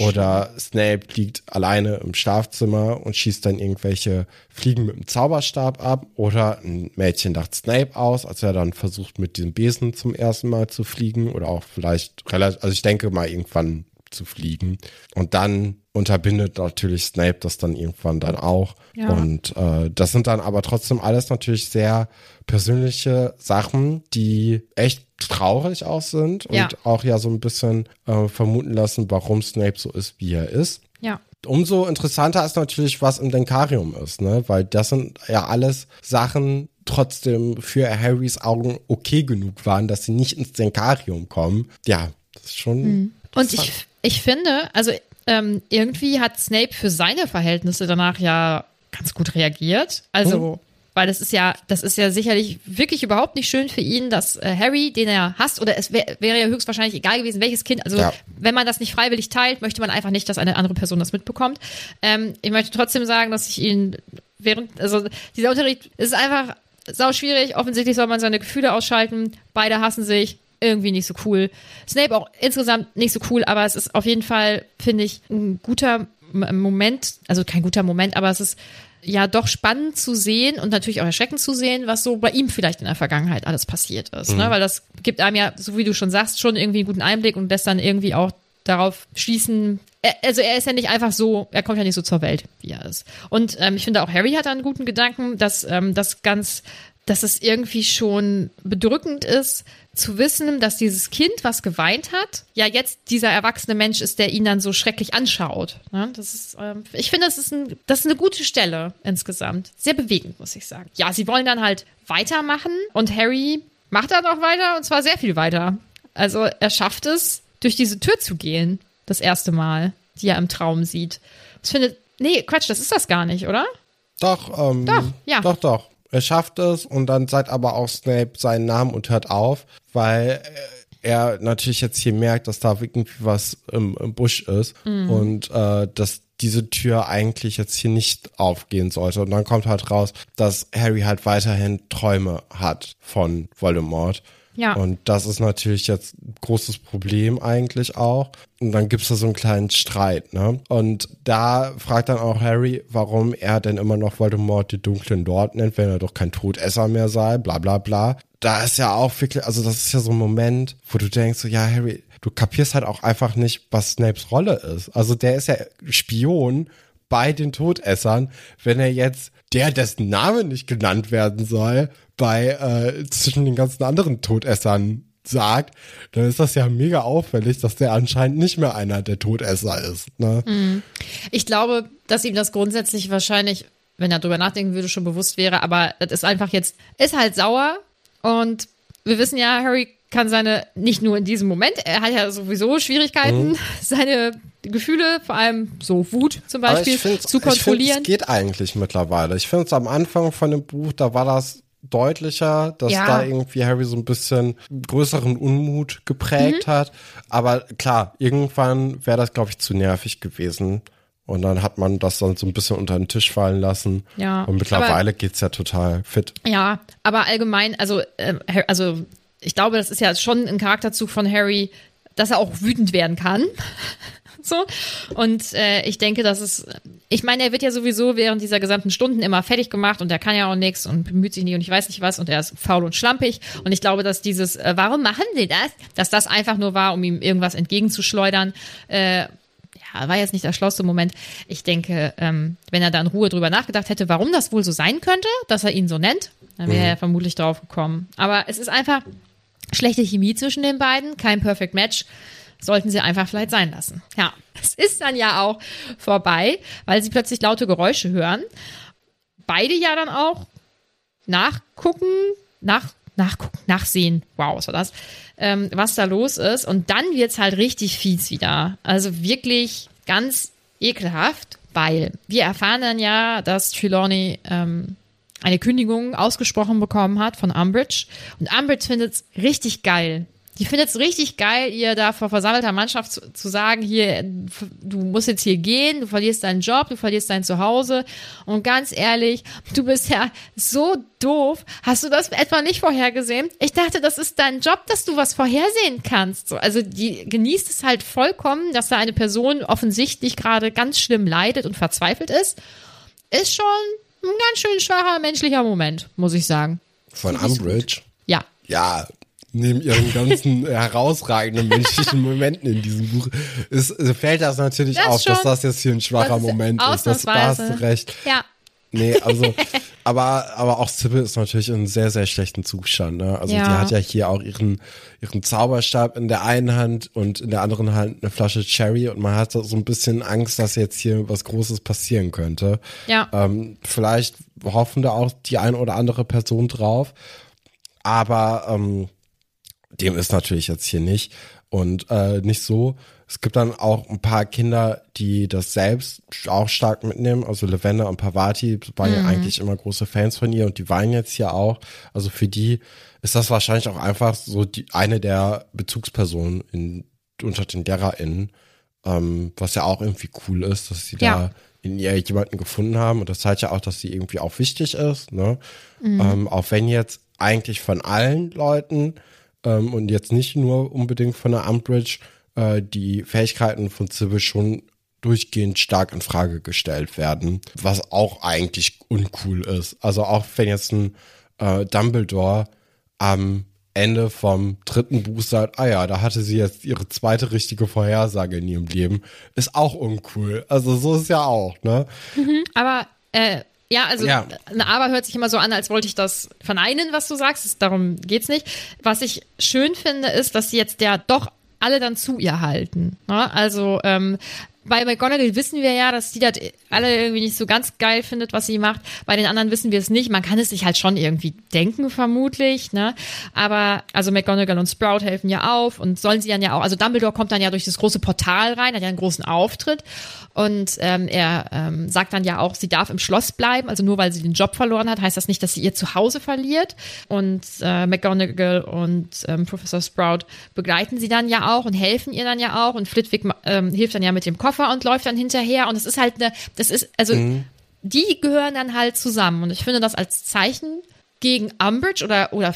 Oder Snape liegt alleine im Schlafzimmer und schießt dann irgendwelche Fliegen mit dem Zauberstab ab. Oder ein Mädchen dacht Snape aus, als er dann versucht, mit diesem Besen zum ersten Mal zu fliegen. Oder auch vielleicht relativ, also ich denke mal irgendwann zu fliegen. Und dann unterbindet natürlich Snape das dann irgendwann dann auch. Ja. Und äh, das sind dann aber trotzdem alles natürlich sehr persönliche Sachen, die echt traurig auch sind und Ja. auch ja so ein bisschen äh, vermuten lassen, warum Snape so ist, wie er ist. Ja. Umso interessanter ist natürlich, was im Denkarium ist, ne? Weil das sind ja alles Sachen trotzdem für Harrys Augen okay genug waren, dass sie nicht ins Denkarium kommen. Ja, das ist schon. Und ich, ich finde, also ähm, irgendwie hat Snape für seine Verhältnisse danach ja ganz gut reagiert. Also, weil das ist ja, das ist ja sicherlich wirklich überhaupt nicht schön für ihn, dass äh, Harry, den er hasst, oder es wär, wäre ja höchstwahrscheinlich egal gewesen, welches Kind, also Ja. wenn man das nicht freiwillig teilt, möchte man einfach nicht, dass eine andere Person das mitbekommt. Ähm, ich möchte trotzdem sagen, dass ich ihn während, also dieser Unterricht ist einfach sau schwierig. Offensichtlich soll man seine Gefühle ausschalten. Beide hassen sich. Irgendwie nicht so cool. Snape auch insgesamt nicht so cool, aber es ist auf jeden Fall, finde ich, ein guter Moment, also kein guter Moment, aber es ist ja doch spannend zu sehen und natürlich auch erschreckend zu sehen, was so bei ihm vielleicht in der Vergangenheit alles passiert ist. Ne? Weil das gibt einem ja, so wie du schon sagst, schon irgendwie einen guten Einblick und lässt dann irgendwie auch darauf schließen. Er, also er ist ja nicht einfach so, er kommt ja nicht so zur Welt, wie er ist. Und ähm, ich finde auch Harry hat einen guten Gedanken, dass ähm, das ganz, dass es irgendwie schon bedrückend ist, zu wissen, dass dieses Kind, was geweint hat, ja jetzt dieser erwachsene Mensch ist, der ihn dann so schrecklich anschaut. Ne? Das ist, ähm, ich finde, das ist, ein, das ist eine gute Stelle insgesamt. Sehr bewegend, muss ich sagen. Ja, sie wollen dann halt weitermachen und Harry macht dann auch weiter und zwar sehr viel weiter. Also er schafft es, durch diese Tür zu gehen, das erste Mal, die er im Traum sieht. Ich finde, nee, Quatsch, das ist das gar nicht, oder? Doch, ähm, Doch, ja. Doch, doch. Er schafft es und dann sagt aber auch Snape seinen Namen und hört auf, weil äh, er natürlich jetzt hier merkt, dass da irgendwie was im, im Busch ist Mhm. und äh, dass diese Tür eigentlich jetzt hier nicht aufgehen sollte. Und dann kommt halt raus, dass Harry halt weiterhin Träume hat von Voldemort. Ja. Und das ist natürlich jetzt ein großes Problem eigentlich auch. Und dann gibt's da so einen kleinen Streit, ne? Und da fragt dann auch Harry, warum er denn immer noch Voldemort die dunklen Lord nennt, wenn er doch kein Todesser mehr sei, bla bla bla. Da ist ja auch wirklich, also das ist ja so ein Moment, wo du denkst, so, ja, Harry, du kapierst halt auch einfach nicht, was Snapes Rolle ist. Also der ist ja Spion bei den Todessern, wenn er jetzt der, dessen Name nicht genannt werden soll, bei äh, zwischen den ganzen anderen Todessern sagt, dann ist das ja mega auffällig, dass der anscheinend nicht mehr einer der Todesser ist. Ne? Ich glaube, dass ihm das grundsätzlich wahrscheinlich, wenn er drüber nachdenken würde, schon bewusst wäre, aber das ist einfach jetzt, ist halt sauer und wir wissen ja, Harry kann seine, nicht nur in diesem Moment, er hat ja sowieso Schwierigkeiten, seine Gefühle, vor allem so Wut zum Beispiel, zu Ich find, kontrollieren. es geht eigentlich mittlerweile. Ich finde es am Anfang von dem Buch, da war das deutlicher, dass Ja. da irgendwie Harry so ein bisschen größeren Unmut geprägt Mhm. hat. Aber klar, irgendwann wäre das, glaube ich, zu nervig gewesen. Und dann hat man das dann so ein bisschen unter den Tisch fallen lassen. Ja, Und mittlerweile geht's ja total fit. Ja, aber allgemein, also, Har- also ich glaube, das ist ja schon ein Charakterzug von Harry, dass er auch wütend werden kann. So. Und äh, ich denke, dass es, ich meine, er wird ja sowieso während dieser gesamten Stunden immer fertig gemacht und er kann ja auch nichts und bemüht sich nicht und ich weiß nicht was und er ist faul und schlampig. Und ich glaube, dass dieses, äh, warum machen sie das? Dass das einfach nur war, um ihm irgendwas entgegenzuschleudern. Äh, ja, war jetzt nicht der schlauste Moment. Ich denke, ähm, wenn er da in Ruhe drüber nachgedacht hätte, warum das wohl so sein könnte, dass er ihn so nennt, dann wäre er vermutlich drauf gekommen. Aber es ist einfach schlechte Chemie zwischen den beiden, kein Perfect Match. Sollten sie einfach vielleicht sein lassen. Ja, es ist dann ja auch vorbei, weil sie plötzlich laute Geräusche hören. Beide ja dann auch nachgucken, nach, nachgucken, nachsehen. Wow, was war das? Ähm, was da los ist. Und dann wird's halt richtig fies wieder. Also wirklich ganz ekelhaft, weil wir erfahren dann ja, dass Trelawney ähm, eine Kündigung ausgesprochen bekommen hat von Umbridge. Und Umbridge findet's richtig geil. Die findet es richtig geil, ihr da vor versammelter Mannschaft zu, zu sagen, hier, du musst jetzt hier gehen, du verlierst deinen Job, du verlierst dein Zuhause. Und ganz ehrlich, du bist ja so doof. Hast du das etwa nicht vorhergesehen? Ich dachte, das ist dein Job, dass du was vorhersehen kannst. So, also die genießt es halt vollkommen, dass da eine Person offensichtlich gerade ganz schlimm leidet und verzweifelt ist. Ist schon ein ganz schön schwacher menschlicher Moment, muss ich sagen. Von Umbridge. Ja, Ja, neben ihren ganzen herausragenden menschlichen Momenten in diesem Buch ist, fällt das natürlich Das auf, dass schon. das jetzt hier ein schwacher Moment ist. Das, da hast du recht. ja. Nee, also, aber, aber auch Sybil ist natürlich in einem sehr, sehr schlechten Zustand, ne? Also, Ja. die hat ja hier auch ihren, ihren Zauberstab in der einen Hand und in der anderen Hand eine Flasche Cherry und man hat so ein bisschen Angst, dass jetzt hier was Großes passieren könnte. Ja. Ähm, vielleicht hoffen da auch die eine oder andere Person drauf, aber, ähm, dem ist natürlich jetzt hier nicht und äh, nicht so. Es gibt dann auch ein paar Kinder, die das selbst auch stark mitnehmen. Also Lavender und Pavati waren ja eigentlich immer große Fans von ihr und die weinen jetzt hier auch. Also für die ist das wahrscheinlich auch einfach so die eine der Bezugspersonen in, unter den LehrerInnen, ähm, was ja auch irgendwie cool ist, dass sie Ja. da in ihr jemanden gefunden haben und das zeigt ja auch, dass sie irgendwie auch wichtig ist, ne? Ähm, auch wenn jetzt eigentlich von allen Leuten ähm, und jetzt nicht nur unbedingt von der Umbridge äh, die Fähigkeiten von Sybil schon durchgehend stark in Frage gestellt werden, was auch eigentlich uncool ist. Also auch wenn jetzt ein äh, Dumbledore am Ende vom dritten Buch sagt, ah ja, da hatte sie jetzt ihre zweite richtige Vorhersage in ihrem Leben, ist auch uncool. Also so ist ja auch, ne? Aber äh, ja, also Ja. ein Aber hört sich immer so an, als wollte ich das verneinen, was du sagst. Darum geht's nicht. Was ich schön finde, ist, dass sie jetzt ja doch alle dann zu ihr halten. Ne? Also ähm, bei McGonagall wissen wir ja, dass die das alle irgendwie nicht so ganz geil findet, was sie macht. Bei den anderen wissen wir es nicht. Man kann es sich halt schon irgendwie denken, vermutlich. Ne? Aber also McGonagall und Sprout helfen ja auf und sollen sie dann ja auch. Also Dumbledore kommt dann ja durch das große Portal rein, hat ja einen großen Auftritt und ähm, er ähm, sagt dann ja auch, sie darf im Schloss bleiben. Also nur weil sie den Job verloren hat, heißt das nicht, dass sie ihr Zuhause verliert. Und äh, McGonagall und ähm, Professor Sprout begleiten sie dann ja auch und helfen ihr dann ja auch. Und Flitwick ähm, hilft dann ja mit dem Koffer und läuft dann hinterher. Und es ist halt eine, das ist, also die gehören dann halt zusammen. Und ich finde das als Zeichen gegen Umbridge oder, oder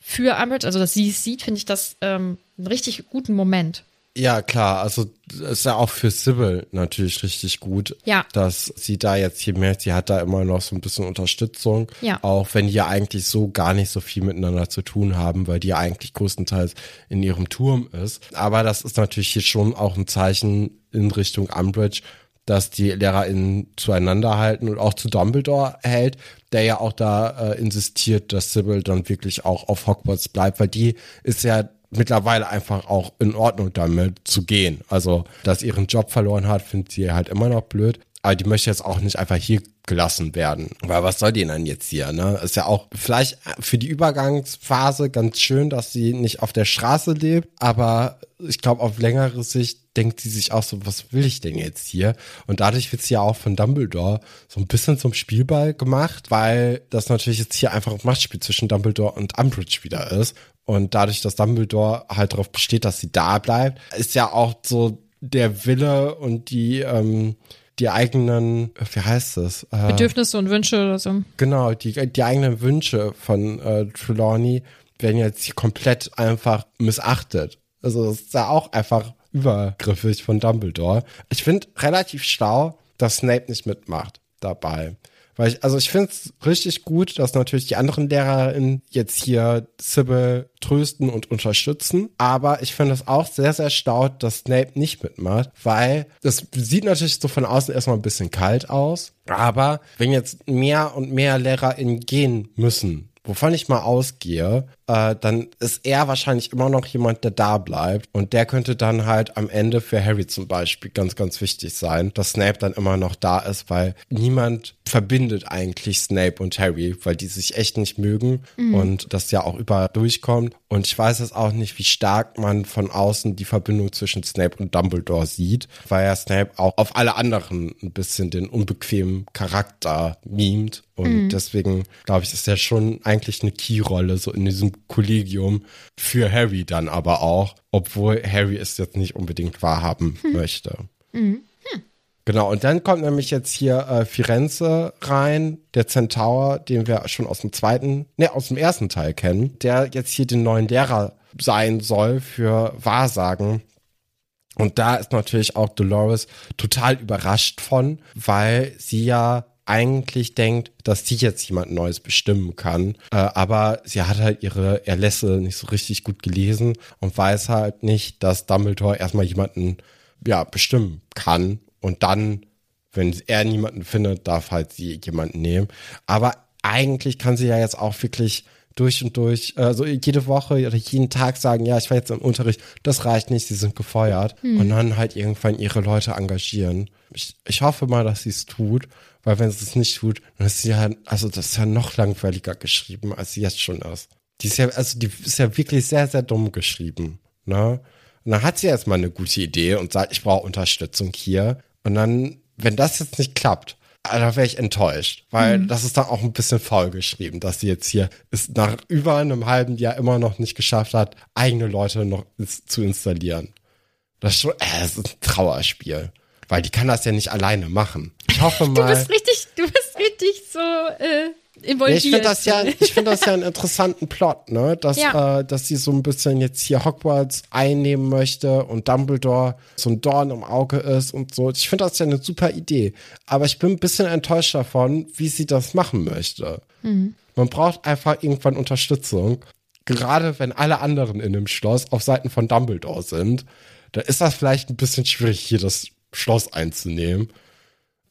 für Umbridge, also dass sie es sieht, finde ich das ähm, einen richtig guten Moment. Ja, klar, also ist ja auch für Sybil natürlich richtig gut, Ja. dass sie da jetzt hier merkt, sie hat da immer noch so ein bisschen Unterstützung, Ja. auch wenn die ja eigentlich so gar nicht so viel miteinander zu tun haben, weil die ja eigentlich größtenteils in ihrem Turm ist. Aber das ist natürlich hier schon auch ein Zeichen in Richtung Umbridge, dass die LehrerInnen zueinander halten und auch zu Dumbledore hält, der ja auch da äh, insistiert, dass Sybil dann wirklich auch auf Hogwarts bleibt, weil die ist ja mittlerweile einfach auch in Ordnung damit zu gehen. Also, dass sie ihren Job verloren hat, findet sie halt immer noch blöd. Aber die möchte jetzt auch nicht einfach hier gelassen werden. Weil was soll die denn jetzt hier, ne? Ist ja auch vielleicht für die Übergangsphase ganz schön, dass sie nicht auf der Straße lebt. Aber ich glaube, auf längere Sicht denkt sie sich auch so, was will ich denn jetzt hier? Und dadurch wird sie ja auch von Dumbledore so ein bisschen zum Spielball gemacht, weil das natürlich jetzt hier einfach ein Machtspiel zwischen Dumbledore und Umbridge wieder ist. Und dadurch, dass Dumbledore halt darauf besteht, dass sie da bleibt, ist ja auch so der Wille und die, ähm, die eigenen, wie heißt es? Äh, Bedürfnisse und Wünsche oder so. Genau, die, die eigenen Wünsche von äh, Trelawney werden jetzt hier komplett einfach missachtet. Also es ist ja auch einfach übergriffig von Dumbledore. Ich finde relativ schlau, dass Snape nicht mitmacht dabei. Weil ich, also ich finde es richtig gut, dass natürlich die anderen LehrerInnen jetzt hier Sybil trösten und unterstützen. Aber ich finde es auch sehr, sehr staut, dass Snape nicht mitmacht, weil das sieht natürlich so von außen erstmal ein bisschen kalt aus. Aber wenn jetzt mehr und mehr LehrerInnen gehen müssen, wovon ich mal ausgehe, äh, dann ist er wahrscheinlich immer noch jemand, der da bleibt. Und der könnte dann halt am Ende für Harry zum Beispiel ganz, ganz wichtig sein, dass Snape dann immer noch da ist, weil niemand verbindet eigentlich Snape und Harry, weil die sich echt nicht mögen mhm. und das ja auch überall durchkommt. Und ich weiß jetzt auch nicht, wie stark man von außen die Verbindung zwischen Snape und Dumbledore sieht, weil ja Snape auch auf alle anderen ein bisschen den unbequemen Charakter mimt. Und mhm. deswegen, glaube ich, ist er schon eigentlich eine Key-Rolle so in diesem Kollegium für Harry dann aber auch, obwohl Harry es jetzt nicht unbedingt wahrhaben hm. möchte. Mhm. Hm. Genau, und dann kommt nämlich jetzt hier äh, Firenze rein, der Zentaur, den wir schon aus dem zweiten, ne, aus dem ersten Teil kennen, der jetzt hier den neuen Lehrer sein soll für Wahrsagen. Und da ist natürlich auch Dolores total überrascht von, weil sie ja eigentlich denkt, dass sie jetzt jemand Neues bestimmen kann. Äh, aber sie hat halt ihre Erlässe nicht so richtig gut gelesen und weiß halt nicht, dass Dumbledore erstmal jemanden ja bestimmen kann und dann, wenn er niemanden findet, darf halt sie jemanden nehmen. Aber eigentlich kann sie ja jetzt auch wirklich durch und durch, äh, so jede Woche oder jeden Tag sagen, ja, ich war jetzt im Unterricht, das reicht nicht, sie sind gefeuert. Hm. Und dann halt irgendwann ihre Leute engagieren. Ich, ich hoffe mal, dass sie es tut weil wenn sie es nicht tut, dann ist sie ja, also das ist ja noch langweiliger geschrieben, als sie jetzt schon ist. Die ist ja, also die ist ja wirklich sehr, sehr dumm geschrieben, ne? Und dann hat sie erstmal eine gute Idee und sagt, ich brauche Unterstützung hier. Und dann, wenn das jetzt nicht klappt, ah, da wäre ich enttäuscht, weil mhm. das ist dann auch ein bisschen faul geschrieben, dass sie jetzt hier es nach über einem halben Jahr immer noch nicht geschafft hat, eigene Leute noch zu installieren. Das ist schon, äh, das ist ein Trauerspiel weil die kann das ja nicht alleine machen. Ich hoffe mal. Du bist richtig, du bist richtig so äh, involviert. Ja, ich finde das ja, ich finde das ja einen interessanten Plot, ne, dass ja. äh, dass sie so ein bisschen jetzt hier Hogwarts einnehmen möchte und Dumbledore so ein Dorn im Auge ist und so. Ich finde das ja eine super Idee, aber ich bin ein bisschen enttäuscht davon, wie sie das machen möchte. Mhm. Man braucht einfach irgendwann Unterstützung, gerade wenn alle anderen in dem Schloss auf Seiten von Dumbledore sind. Da ist das vielleicht ein bisschen schwierig, hier das Schloss einzunehmen.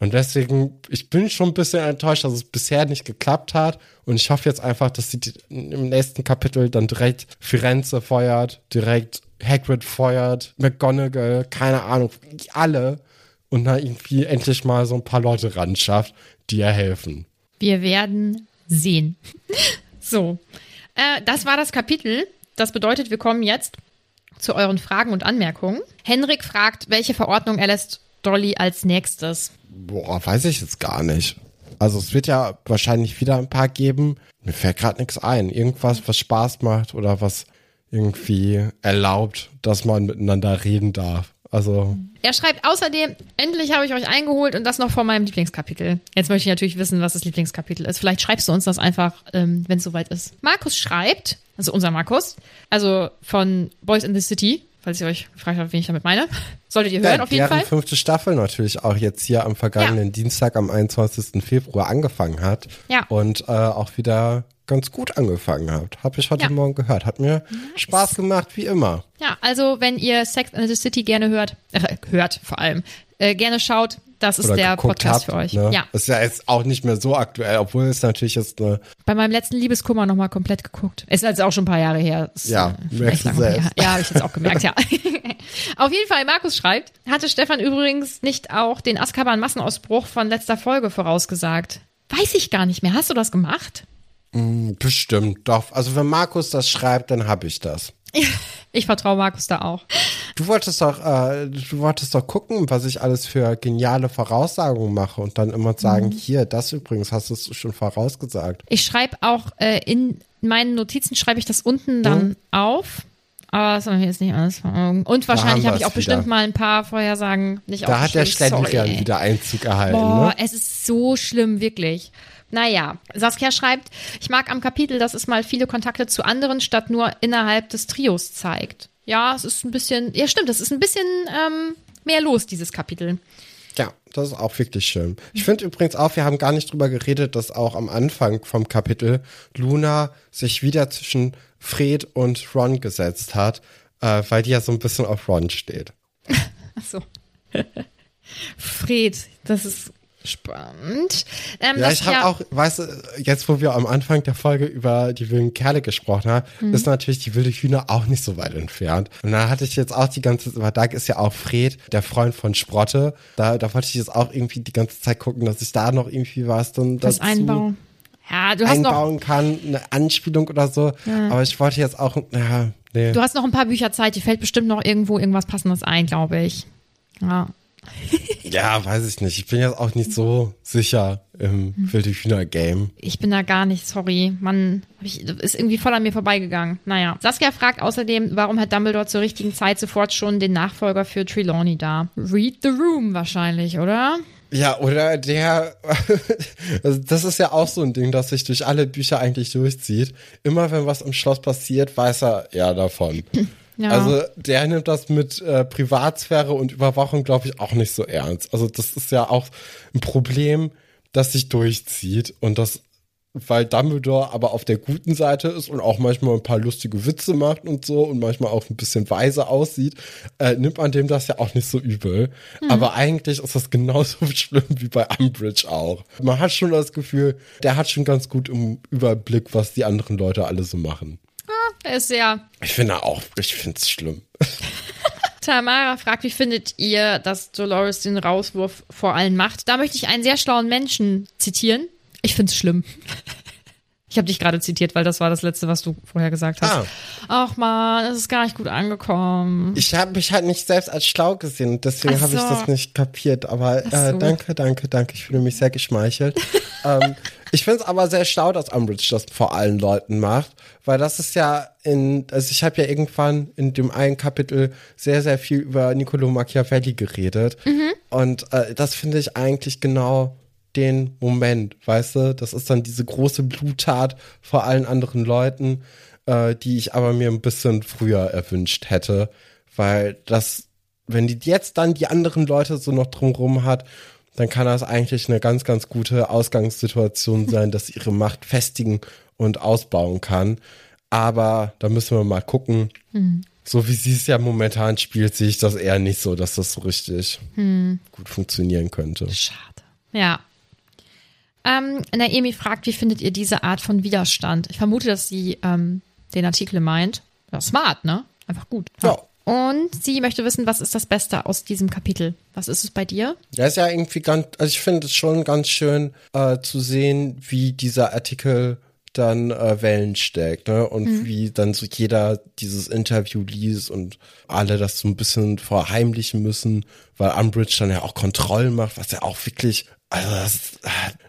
Und deswegen, ich bin schon ein bisschen enttäuscht, dass es bisher nicht geklappt hat. Und ich hoffe jetzt einfach, dass sie im nächsten Kapitel dann direkt Firenze feuert, direkt Hagrid feuert, McGonagall, keine Ahnung, alle. Und dann irgendwie endlich mal so ein paar Leute ran schafft, die ihr helfen. Wir werden sehen. so, äh, das war das Kapitel. Das bedeutet, wir kommen jetzt zu euren Fragen und Anmerkungen. Henrik fragt, welche Verordnung erlässt Dolly als nächstes? Boah, weiß ich jetzt gar nicht. Also es wird ja wahrscheinlich wieder ein paar geben. Mir fällt gerade nichts ein. Irgendwas, was Spaß macht oder was irgendwie erlaubt, dass man miteinander reden darf. Also. Er schreibt außerdem, endlich habe ich euch eingeholt und das noch vor meinem Lieblingskapitel. Jetzt möchte ich natürlich wissen, was das Lieblingskapitel ist. Vielleicht schreibst du uns das einfach, ähm, wenn es soweit ist. Markus schreibt, also unser Markus, also von Boys in the City, falls ihr euch gefragt habt, wen ich damit meine. Solltet ihr hören, ja, auf jeden Fall. Die fünfte Staffel natürlich auch jetzt hier am vergangenen ja. Dienstag, am 21. Februar angefangen hat. Ja. Und äh, auch wieder ganz gut angefangen hat. Habe ich heute ja. Morgen gehört. Hat mir nice. Spaß gemacht, wie immer. Ja, also wenn ihr Sex in the City gerne hört, äh, hört vor allem, äh, gerne schaut, das ist der Podcast habt, für euch. Ne? Ja. Ist ja jetzt auch nicht mehr so aktuell, obwohl es natürlich jetzt eine. Bei meinem letzten Liebeskummer nochmal komplett geguckt. Ist also auch schon ein paar Jahre her. Ist, ja, äh, merkst du selbst. Ja, habe ich jetzt auch gemerkt, ja. Auf jeden Fall, Markus schreibt, hatte Stefan übrigens nicht auch den Azkaban-Massenausbruch von letzter Folge vorausgesagt? Weiß ich gar nicht mehr. Hast du das gemacht? Mm, bestimmt, doch. Also wenn Markus das schreibt, dann habe ich das. Ich vertraue Markus da auch. Du wolltest doch, äh, du wolltest doch gucken, was ich alles für geniale Voraussagungen mache und dann immer sagen, mhm. hier, das übrigens hast du schon vorausgesagt. Ich schreibe auch äh, in meinen Notizen schreibe ich das unten dann mhm. auf. Aber das habe ich jetzt nicht alles vor Augen. Und wahrscheinlich habe ich auch wieder. bestimmt mal ein paar Vorhersagen nicht Da hat der Schlendrian wieder Einzug erhalten. Boah, ne? es ist so schlimm, wirklich. Naja, Saskia schreibt, ich mag am Kapitel, dass es mal viele Kontakte zu anderen statt nur innerhalb des Trios zeigt. ja, es ist ein bisschen, ja stimmt, es ist ein bisschen ähm, mehr los, dieses Kapitel. Ja, das ist auch wirklich schön. Ich finde übrigens auch, wir haben gar nicht drüber geredet, dass auch am Anfang vom Kapitel Luna sich wieder zwischen Fred und Ron gesetzt hat, äh, weil die ja so ein bisschen auf Ron steht. Ach so. Fred, das ist spannend. Ähm, Ja, ich habe auch, weißt du, jetzt wo wir am Anfang der Folge über die wilden Kerle gesprochen haben, Mhm. ist natürlich die wilde Hühner auch nicht so weit entfernt. Und da hatte ich jetzt auch die ganze Zeit, weil da ist ja auch Fred, der Freund von Sprotte. Da, da wollte ich jetzt auch irgendwie die ganze Zeit gucken, dass ich da noch irgendwie was dann das dazu Einbauen. Ja, du hast noch, einbauen kann, eine Anspielung oder so. Aber ich wollte jetzt auch, ja, nee. du hast noch ein paar Bücher Zeit, dir fällt bestimmt noch irgendwo irgendwas Passendes ein, glaube ich. Ja. Ja, weiß ich nicht. Ich bin jetzt auch nicht so sicher im Hm. wilde Hühner-Game. Ich bin da gar nicht, sorry. Man hab ich, ist irgendwie voll an mir vorbeigegangen. Naja. Saskia fragt außerdem, warum hat Dumbledore zur richtigen Zeit sofort schon den Nachfolger für Trelawney da? Read the Room wahrscheinlich, oder? Ja, oder der, also das ist ja auch so ein Ding, das sich durch alle Bücher eigentlich durchzieht. Immer wenn was im Schloss passiert, weiß er ja davon. Ja. Also der nimmt das mit äh, Privatsphäre und Überwachung, glaube ich, auch nicht so ernst. Also das ist ja auch ein Problem, das sich durchzieht und das, weil Dumbledore aber auf der guten Seite ist und auch manchmal ein paar lustige Witze macht und so und manchmal auch ein bisschen weise aussieht, äh, nimmt man dem das ja auch nicht so übel. Aber eigentlich ist das genauso schlimm wie bei Umbridge auch. Man hat schon das Gefühl, der hat schon ganz gut im Überblick, was die anderen Leute alle so machen. Er ist sehr. Ich finde auch, ich finde es schlimm. Tamara fragt, wie findet ihr, dass Dolores den Rauswurf vor allen macht? Da möchte ich einen sehr schlauen Menschen zitieren. Ich finde es schlimm. Ich habe dich gerade zitiert, weil das war das Letzte, was du vorher gesagt hast. Ah. Ach man, es ist gar nicht gut angekommen. Ich habe mich halt nicht selbst als schlau gesehen und deswegen Ach habe ich so. das nicht kapiert. Aber Ach äh, so. danke, danke, danke. Ich fühle mich sehr geschmeichelt. ähm, ich finde es aber sehr schlau, dass Umbridge das vor allen Leuten macht, weil das ist ja in, also ich habe ja irgendwann in dem einen Kapitel sehr, sehr viel über Niccolo Machiavelli geredet. Mhm. Und äh, das finde ich eigentlich genau den Moment, weißt du? Das ist dann diese große Bluttat vor allen anderen Leuten, äh, die ich aber mir ein bisschen früher erwünscht hätte, weil das, wenn die jetzt dann die anderen Leute so noch drumrum hat, dann kann das eigentlich eine ganz, ganz gute Ausgangssituation sein, dass sie ihre Macht festigen und ausbauen kann. Aber da müssen wir mal gucken. So wie sie es ja momentan spielt, sehe ich das eher nicht so, dass das so richtig gut funktionieren könnte. Schade. Ja. Ähm, Naomi fragt, wie findet ihr diese Art von Widerstand? Ich vermute, dass sie ähm, den Artikel meint. Ja, smart, ne? Einfach gut. Ja. Und sie möchte wissen, was ist das Beste aus diesem Kapitel? Was ist es bei dir? Ja, ist ja irgendwie ganz, also ich finde es schon ganz schön äh, zu sehen, wie dieser Artikel dann äh, Wellen steckt, ne? Und wie dann so jeder dieses Interview liest und alle das so ein bisschen verheimlichen müssen, weil Umbridge dann ja auch Kontrollen macht, was ja auch wirklich, also das, ist-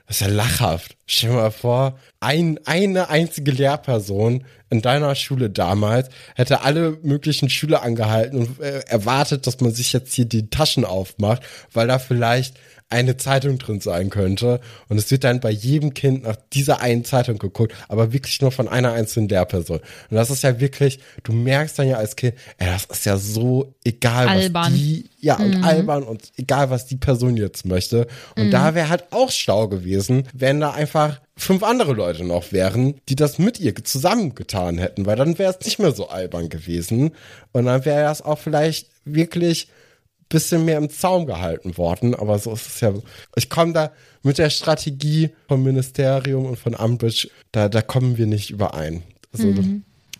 das ist ja lachhaft. Stell dir mal vor, ein, eine einzige Lehrperson in deiner Schule damals hätte alle möglichen Schüler angehalten und äh, erwartet, dass man sich jetzt hier die Taschen aufmacht, weil da vielleicht eine Zeitung drin sein könnte. Und es wird dann bei jedem Kind nach dieser einen Zeitung geguckt, aber wirklich nur von einer einzelnen Lehrperson. Und das ist ja wirklich, du merkst dann ja als Kind, ey, das ist ja so egal, Albern. was die, ja, und albern und egal, was die Person jetzt möchte. Und da wäre halt auch schlau gewesen, wenn da einfach fünf andere Leute noch wären, die das mit ihr zusammengetan hätten, weil dann wäre es nicht mehr so albern gewesen. Und dann wäre das auch vielleicht wirklich bisschen mehr im Zaum gehalten worden, aber so ist es ja. Ich komme da mit der Strategie vom Ministerium und von Umbridge, da, da kommen wir nicht überein. Also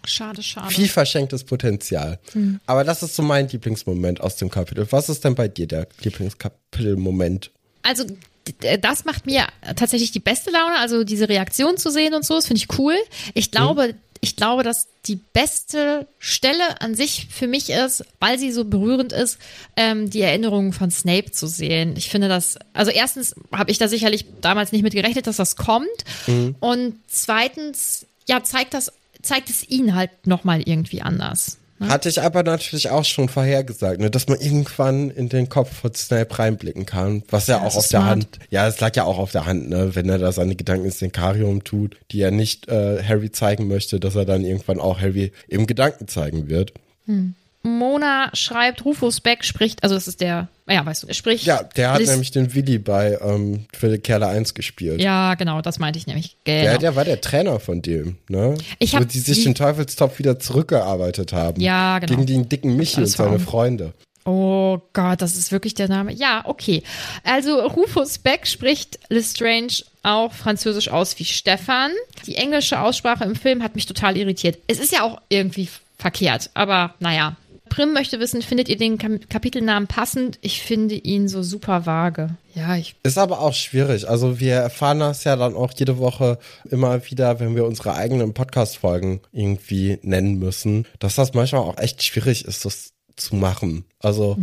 Schade, schade. viel verschenktes Potenzial. Aber das ist so mein Lieblingsmoment aus dem Kapitel. Was ist denn bei dir der Lieblingskapitelmoment? Also d- das macht mir tatsächlich die beste Laune, also diese Reaktion zu sehen und so, das finde ich cool. Ich glaube, ich glaube, dass die beste Stelle an sich für mich ist, weil sie so berührend ist, ähm, die Erinnerungen von Snape zu sehen. Ich finde das, also erstens habe ich da sicherlich damals nicht mit gerechnet, dass das kommt. Und zweitens, ja, zeigt das, zeigt es ihn halt nochmal irgendwie anders. Hatte ich aber natürlich auch schon vorhergesagt, ne, dass man irgendwann in den Kopf von Snape reinblicken kann, was ja, Ja, auch auf ist der smart. Hand, ja, es lag ja auch auf der Hand, ne, wenn er da seine Gedanken ins Denkarium tut, die er nicht äh, Harry zeigen möchte, dass er dann irgendwann auch Harry im Gedanken zeigen wird. Mona schreibt, Rufus Beck spricht, also das ist der, ja, weißt du, spricht. Ja, der hat Liz- nämlich den Willi bei ähm, für Kerle 1 gespielt. Ja, genau, das meinte ich nämlich. Genau. Der, der war der Trainer von dem, ne? Ich Wo hab die sich die- den Teufelstopf wieder zurückgearbeitet haben. Ja, genau. Gegen den dicken Michi und seine. Freunde. Oh Gott, das ist wirklich der Name. Ja, okay. Also Rufus Beck spricht Lestrange auch französisch aus wie Stefan. Die englische Aussprache im Film hat mich total irritiert. Es ist ja auch irgendwie verkehrt, aber naja. Prim möchte wissen, findet ihr den Kapitelnamen passend? Ich finde ihn so super vage. Ja, ich. Ist aber auch schwierig. Also wir erfahren das ja dann auch jede Woche immer wieder, wenn wir unsere eigenen Podcast-Folgen irgendwie nennen müssen, dass das manchmal auch echt schwierig ist, das zu machen. Also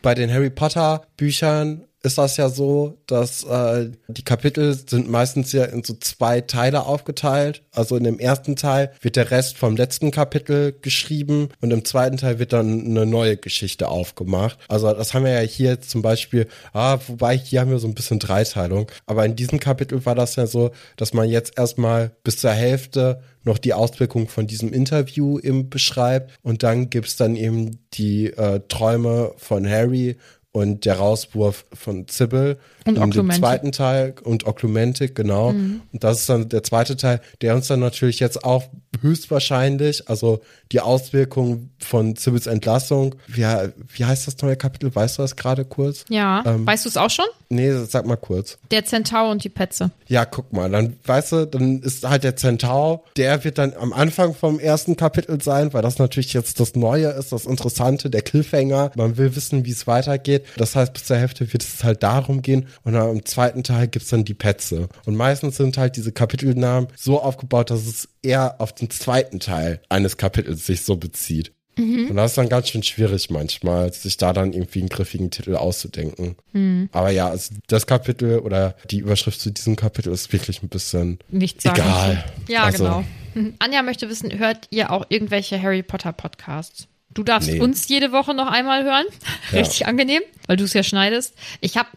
bei den Harry Potter Büchern ist das ja so, dass äh, die Kapitel sind meistens ja in so zwei Teile aufgeteilt. Also in dem ersten Teil wird der Rest vom letzten Kapitel geschrieben und im zweiten Teil wird dann eine neue Geschichte aufgemacht. Also das haben wir ja hier zum Beispiel, ah, wobei hier haben wir so ein bisschen Dreiteilung. Aber in diesem Kapitel war das ja so, dass man jetzt erstmal bis zur Hälfte noch die Auswirkungen von diesem Interview eben beschreibt und dann gibt's dann eben die äh, Träume von Harry und der Rauswurf von Sybil Und dem Oklumentik. zweiten Teil und Oklumentik, genau. Und das ist dann der zweite Teil, der uns dann natürlich jetzt auch höchstwahrscheinlich, also die Auswirkungen von Sybils Entlassung, wie, wie heißt das neue Kapitel? Weißt du das gerade kurz? Ja. Ähm, weißt du es auch schon? Nee, sag mal kurz. Der Zentaur und die Petze. Ja, guck mal, dann weißt du, dann ist halt der Zentaur, der wird dann am Anfang vom ersten Kapitel sein, weil das natürlich jetzt das Neue ist, das Interessante, der Cliffhanger. Man will wissen, wie es weitergeht. Das heißt, bis zur Hälfte wird es halt darum gehen und dann im zweiten Teil gibt's dann die Petze. Und meistens sind halt diese Kapitelnamen so aufgebaut, dass es eher auf den zweiten Teil eines Kapitels sich so bezieht. Und das ist dann ganz schön schwierig manchmal, sich da dann irgendwie einen griffigen Titel auszudenken. Aber ja, also das Kapitel oder die Überschrift zu diesem Kapitel ist wirklich ein bisschen Nichts sagen. egal. Ja, Also, genau. Mhm. Anja möchte wissen, hört ihr auch irgendwelche Harry Potter Podcasts? Du darfst Nee. uns jede Woche noch einmal hören. Ja. Richtig angenehm, weil du es ja schneidest. Ich habe,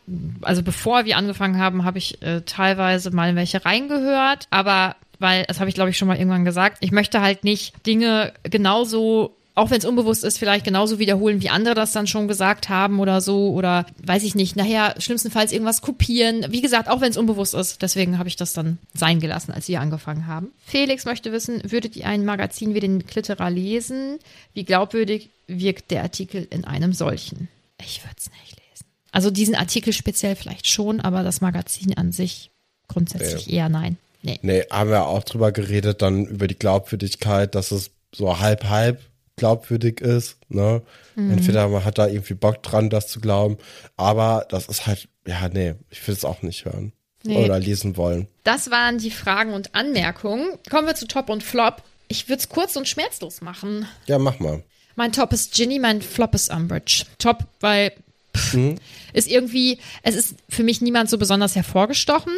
also bevor wir angefangen haben, habe ich äh, teilweise mal welche reingehört, aber weil, das habe ich glaube ich schon mal irgendwann gesagt, ich möchte halt nicht Dinge genauso auch wenn es unbewusst ist, vielleicht genauso wiederholen, wie andere das dann schon gesagt haben oder so. Oder weiß ich nicht, nachher schlimmstenfalls irgendwas kopieren. Wie gesagt, auch wenn es unbewusst ist. Deswegen habe ich das dann sein gelassen, als wir angefangen haben. Felix möchte wissen, würdet ihr ein Magazin wie den Klitterer lesen? Wie glaubwürdig wirkt der Artikel in einem solchen? Ich würde es nicht lesen. Also diesen Artikel speziell vielleicht schon, aber das Magazin an sich grundsätzlich eher nein. Nee. Nee, haben wir auch drüber geredet, dann über die Glaubwürdigkeit, dass es so halb-halb glaubwürdig ist. Ne? Mhm. Entweder man hat da irgendwie Bock dran, das zu glauben, aber das ist halt, ja, nee, ich will es auch nicht hören Nee. oder lesen wollen. Das waren die Fragen und Anmerkungen. Kommen wir zu Top und Flop. Ich würde es kurz und schmerzlos machen. Ja, mach mal. Mein Top ist Ginny, mein Flop ist Umbridge. Top, weil pff, Mhm. ist irgendwie, es ist für mich niemand so besonders hervorgestochen.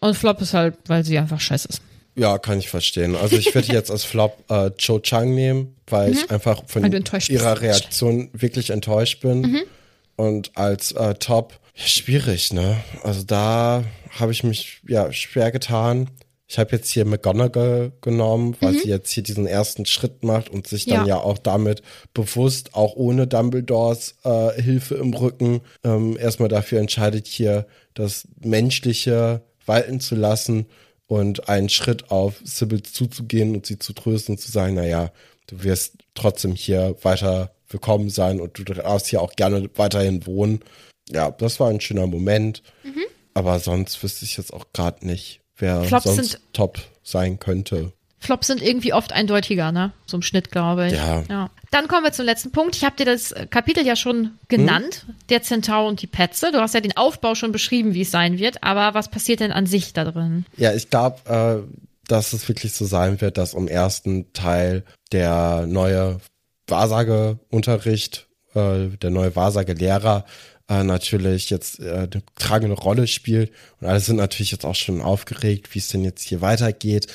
Und Flop ist halt, weil sie einfach scheiße ist. Ja, kann ich verstehen. Also ich würde jetzt als Flop äh, Cho Chang nehmen, weil ich einfach von Mhm. Ihrer bist. Reaktion wirklich enttäuscht bin. Mhm. Und als äh, Top, ja, schwierig, ne? Also da habe ich mich ja schwer getan. Ich habe jetzt hier McGonagall genommen, weil sie jetzt hier diesen ersten Schritt macht und sich dann Mhm. Ja. ja, auch damit bewusst, auch ohne Dumbledores äh, Hilfe im Rücken, ähm, erstmal dafür entscheidet, hier das Menschliche walten zu lassen und einen Schritt auf Sybil zuzugehen und sie zu trösten und zu sagen, naja, du wirst trotzdem hier weiter willkommen sein und du darfst hier auch gerne weiterhin wohnen. Ja, das war ein schöner Moment. Mhm. Aber sonst wüsste ich jetzt auch gerade nicht, wer Flops sonst top sein könnte. Flops sind irgendwie oft eindeutiger, ne? So im Schnitt, glaube ich. Ja. Dann kommen wir zum letzten Punkt. Ich habe dir das Kapitel ja schon genannt, der Zentaur und die Petze. Du hast ja den Aufbau schon beschrieben, wie es sein wird. Aber was passiert denn an sich da drin? Ja, ich glaube, äh, dass es wirklich so sein wird, dass im ersten Teil der neue Wahrsageunterricht, äh, der neue Wahrsagelehrer äh, natürlich jetzt äh, eine tragende Rolle spielt. Und alle sind natürlich jetzt auch schon aufgeregt, wie es denn jetzt hier weitergeht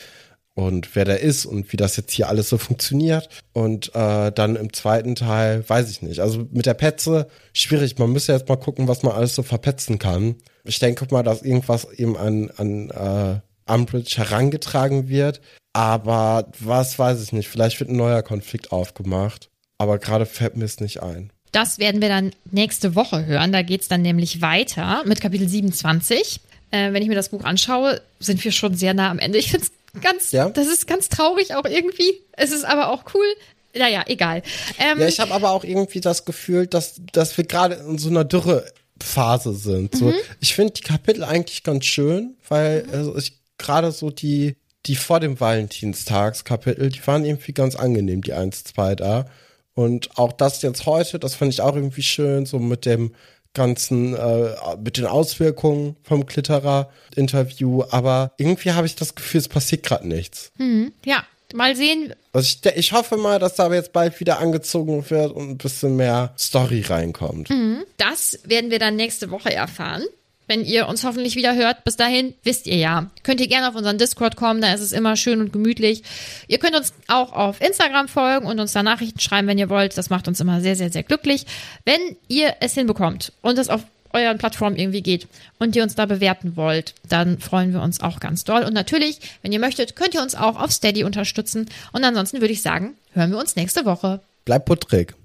und wer der ist und wie das jetzt hier alles so funktioniert. Und äh, dann im zweiten Teil, weiß ich nicht. Also mit der Petze, schwierig. Man müsste jetzt mal gucken, was man alles so verpetzen kann. Ich denke mal, dass irgendwas eben an, an äh, Umbridge herangetragen wird. Aber was weiß ich nicht. Vielleicht wird ein neuer Konflikt aufgemacht. aber gerade fällt mir es nicht ein. Das werden wir dann nächste Woche hören. Da geht's dann nämlich weiter mit Kapitel 27. Äh, wenn ich mir das Buch anschaue, sind wir schon sehr nah am Ende. Ich finde es ganz, Ja? das ist ganz traurig auch irgendwie. Es ist aber auch cool. Naja, egal. Ähm, Ja, ich habe aber auch irgendwie das Gefühl, dass, dass wir gerade in so einer Dürrephase sind. So, Ich finde die Kapitel eigentlich ganz schön, weil also ich gerade so die, die vor dem Valentinstagskapitel, die waren irgendwie ganz angenehm, die 1, 2 da. Und auch das jetzt heute, das fand ich auch irgendwie schön, so mit dem ganzen, äh, mit den Auswirkungen vom Klitterer-Interview. Aber irgendwie habe ich das Gefühl, es passiert gerade nichts. ja, mal sehen. Also ich, ich hoffe mal, dass da jetzt bald wieder angezogen wird und ein bisschen mehr Story reinkommt. Das werden wir dann nächste Woche erfahren. Wenn ihr uns hoffentlich wieder hört, bis dahin wisst ihr ja. Könnt ihr gerne auf unseren Discord kommen, da ist es immer schön und gemütlich. Ihr könnt uns auch auf Instagram folgen und uns da Nachrichten schreiben, wenn ihr wollt. Das macht uns immer sehr, sehr, sehr glücklich. Wenn ihr es hinbekommt und es auf euren Plattformen irgendwie geht und ihr uns da bewerten wollt, dann freuen wir uns auch ganz doll. Und natürlich, wenn ihr möchtet, könnt ihr uns auch auf Steady unterstützen. Und ansonsten würde ich sagen, hören wir uns nächste Woche. Bleibt puttrig.